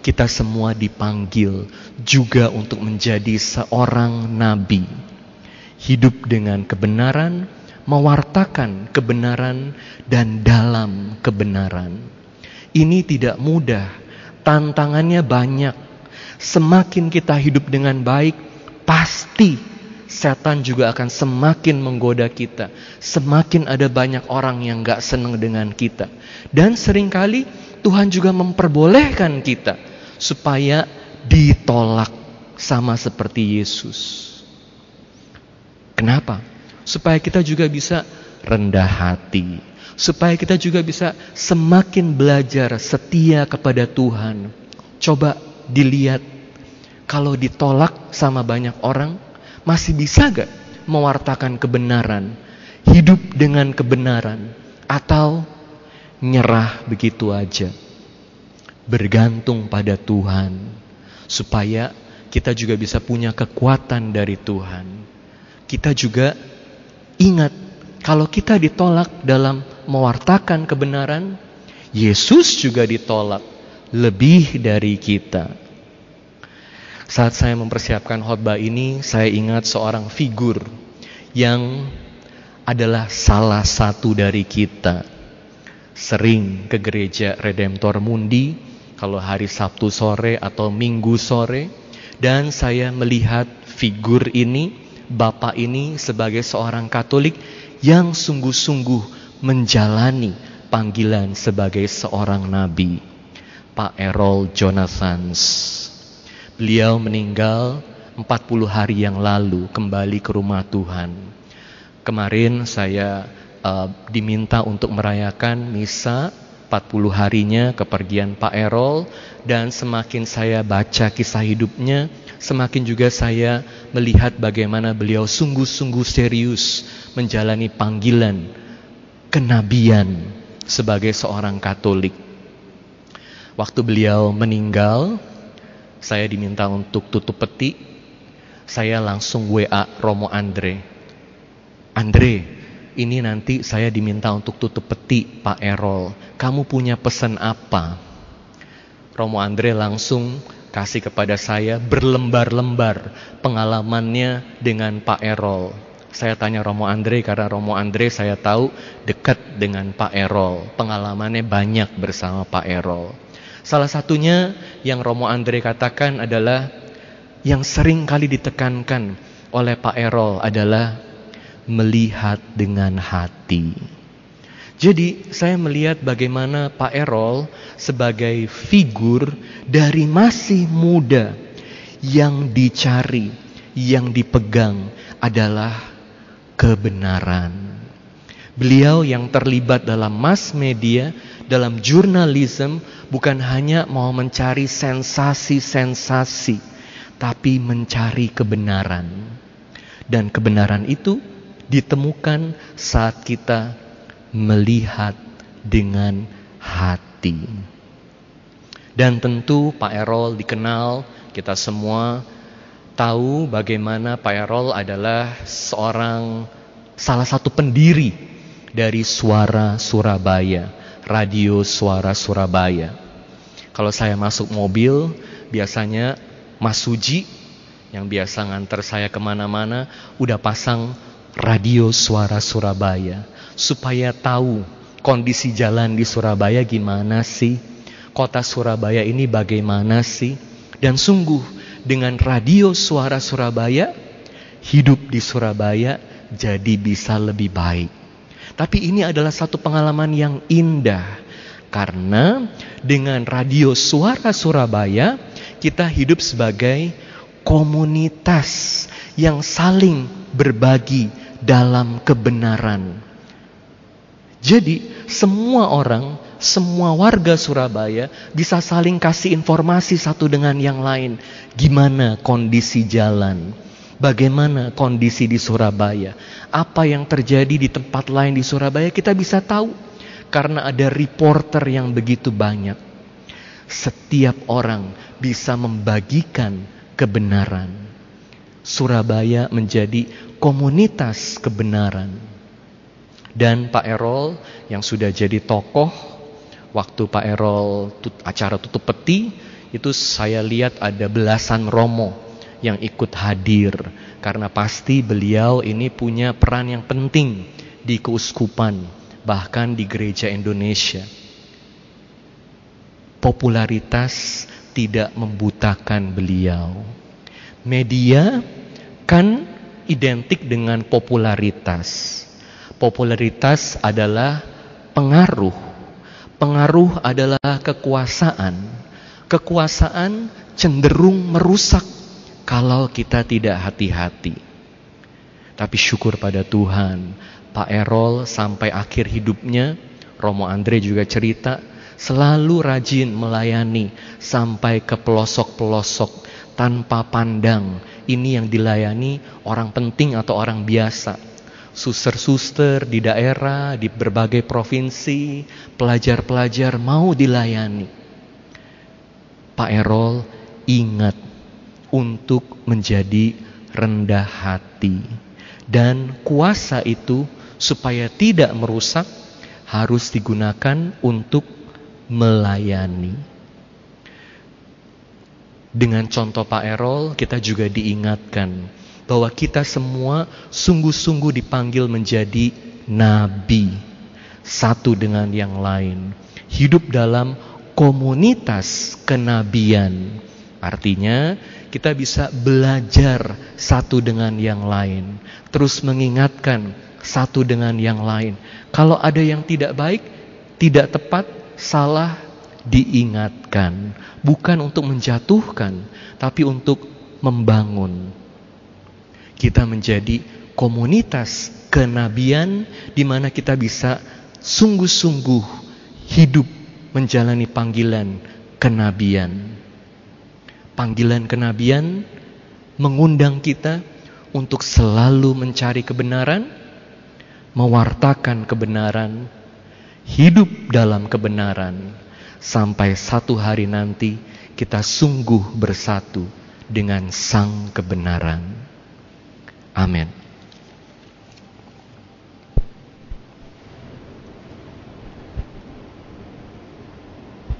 Kita semua dipanggil juga untuk menjadi seorang nabi. Hidup dengan kebenaran, mewartakan kebenaran dan dalam kebenaran. Ini tidak mudah, tantangannya banyak. Semakin kita hidup dengan baik, pasti setan juga akan semakin menggoda kita. Semakin ada banyak orang yang gak senang dengan kita. Dan sering kali Tuhan juga memperbolehkan kita supaya ditolak sama seperti Yesus. Kenapa? supaya kita juga bisa rendah hati, supaya kita juga bisa semakin belajar setia kepada Tuhan. Coba dilihat, kalau ditolak sama banyak orang, masih bisa gak mewartakan kebenaran, hidup dengan kebenaran, atau nyerah begitu aja, bergantung pada Tuhan, supaya kita juga bisa punya kekuatan dari Tuhan. Kita juga Ingat, kalau kita ditolak dalam mewartakan kebenaran, Yesus juga ditolak lebih dari kita. Saat saya mempersiapkan khotbah ini, saya ingat seorang figur yang adalah salah satu dari kita. Sering ke gereja Redemptor Mundi kalau hari Sabtu sore atau Minggu sore dan saya melihat figur ini Bapak ini sebagai seorang Katolik yang sungguh-sungguh menjalani panggilan sebagai seorang nabi. Pak Errol Jonathans. Beliau meninggal 40 hari yang lalu kembali ke rumah Tuhan. Kemarin saya uh, diminta untuk merayakan misa 40 harinya kepergian Pak Erol dan semakin saya baca kisah hidupnya, semakin juga saya melihat bagaimana beliau sungguh-sungguh serius menjalani panggilan kenabian sebagai seorang Katolik. Waktu beliau meninggal, saya diminta untuk tutup peti. Saya langsung WA Romo Andre. Andre, ini nanti saya diminta untuk tutup peti Pak Erol. Kamu punya pesan apa? Romo Andre langsung kasih kepada saya berlembar-lembar pengalamannya dengan Pak Erol. Saya tanya Romo Andre karena Romo Andre saya tahu dekat dengan Pak Erol. Pengalamannya banyak bersama Pak Erol. Salah satunya yang Romo Andre katakan adalah yang sering kali ditekankan oleh Pak Erol adalah melihat dengan hati. Jadi saya melihat bagaimana Pak Erol sebagai figur dari masih muda yang dicari, yang dipegang adalah kebenaran. Beliau yang terlibat dalam mass media, dalam jurnalisme bukan hanya mau mencari sensasi-sensasi, tapi mencari kebenaran. Dan kebenaran itu ditemukan saat kita melihat dengan hati. Dan tentu Pak Erol dikenal, kita semua tahu bagaimana Pak Erol adalah seorang salah satu pendiri dari Suara Surabaya, Radio Suara Surabaya. Kalau saya masuk mobil, biasanya Mas Suji yang biasa nganter saya ke mana-mana udah pasang radio Suara Surabaya. Supaya tahu kondisi jalan di Surabaya gimana sih, kota Surabaya ini bagaimana sih, dan sungguh dengan radio suara Surabaya, hidup di Surabaya jadi bisa lebih baik. Tapi ini adalah satu pengalaman yang indah. Karena dengan radio suara Surabaya kita hidup sebagai komunitas yang saling berbagi dalam kebenaran. Jadi semua orang, semua warga Surabaya bisa saling kasih informasi satu dengan yang lain. Gimana kondisi jalan? Bagaimana kondisi di Surabaya? Apa yang terjadi di tempat lain di Surabaya kita bisa tahu. Karena ada reporter yang begitu banyak. Setiap orang bisa membagikan kebenaran. Surabaya menjadi komunitas kebenaran dan Pak Erol yang sudah jadi tokoh waktu Pak Erol tut, acara tutup peti itu saya lihat ada belasan romo yang ikut hadir karena pasti beliau ini punya peran yang penting di keuskupan bahkan di gereja Indonesia. Popularitas tidak membutakan beliau. Media kan identik dengan popularitas. Popularitas adalah pengaruh. Pengaruh adalah kekuasaan. Kekuasaan cenderung merusak kalau kita tidak hati-hati. Tapi syukur pada Tuhan, Pak Erol sampai akhir hidupnya, Romo Andre juga cerita, selalu rajin melayani sampai ke pelosok-pelosok tanpa pandang. Ini yang dilayani orang penting atau orang biasa suster-suster di daerah, di berbagai provinsi, pelajar-pelajar mau dilayani. Pak Erol ingat untuk menjadi rendah hati dan kuasa itu supaya tidak merusak harus digunakan untuk melayani. Dengan contoh Pak Erol kita juga diingatkan bahwa kita semua sungguh-sungguh dipanggil menjadi nabi satu dengan yang lain. Hidup dalam komunitas kenabian. Artinya kita bisa belajar satu dengan yang lain, terus mengingatkan satu dengan yang lain. Kalau ada yang tidak baik, tidak tepat, salah diingatkan, bukan untuk menjatuhkan, tapi untuk membangun kita menjadi komunitas kenabian di mana kita bisa sungguh-sungguh hidup menjalani panggilan kenabian. Panggilan kenabian mengundang kita untuk selalu mencari kebenaran, mewartakan kebenaran, hidup dalam kebenaran, sampai satu hari nanti kita sungguh bersatu dengan Sang Kebenaran. Amin.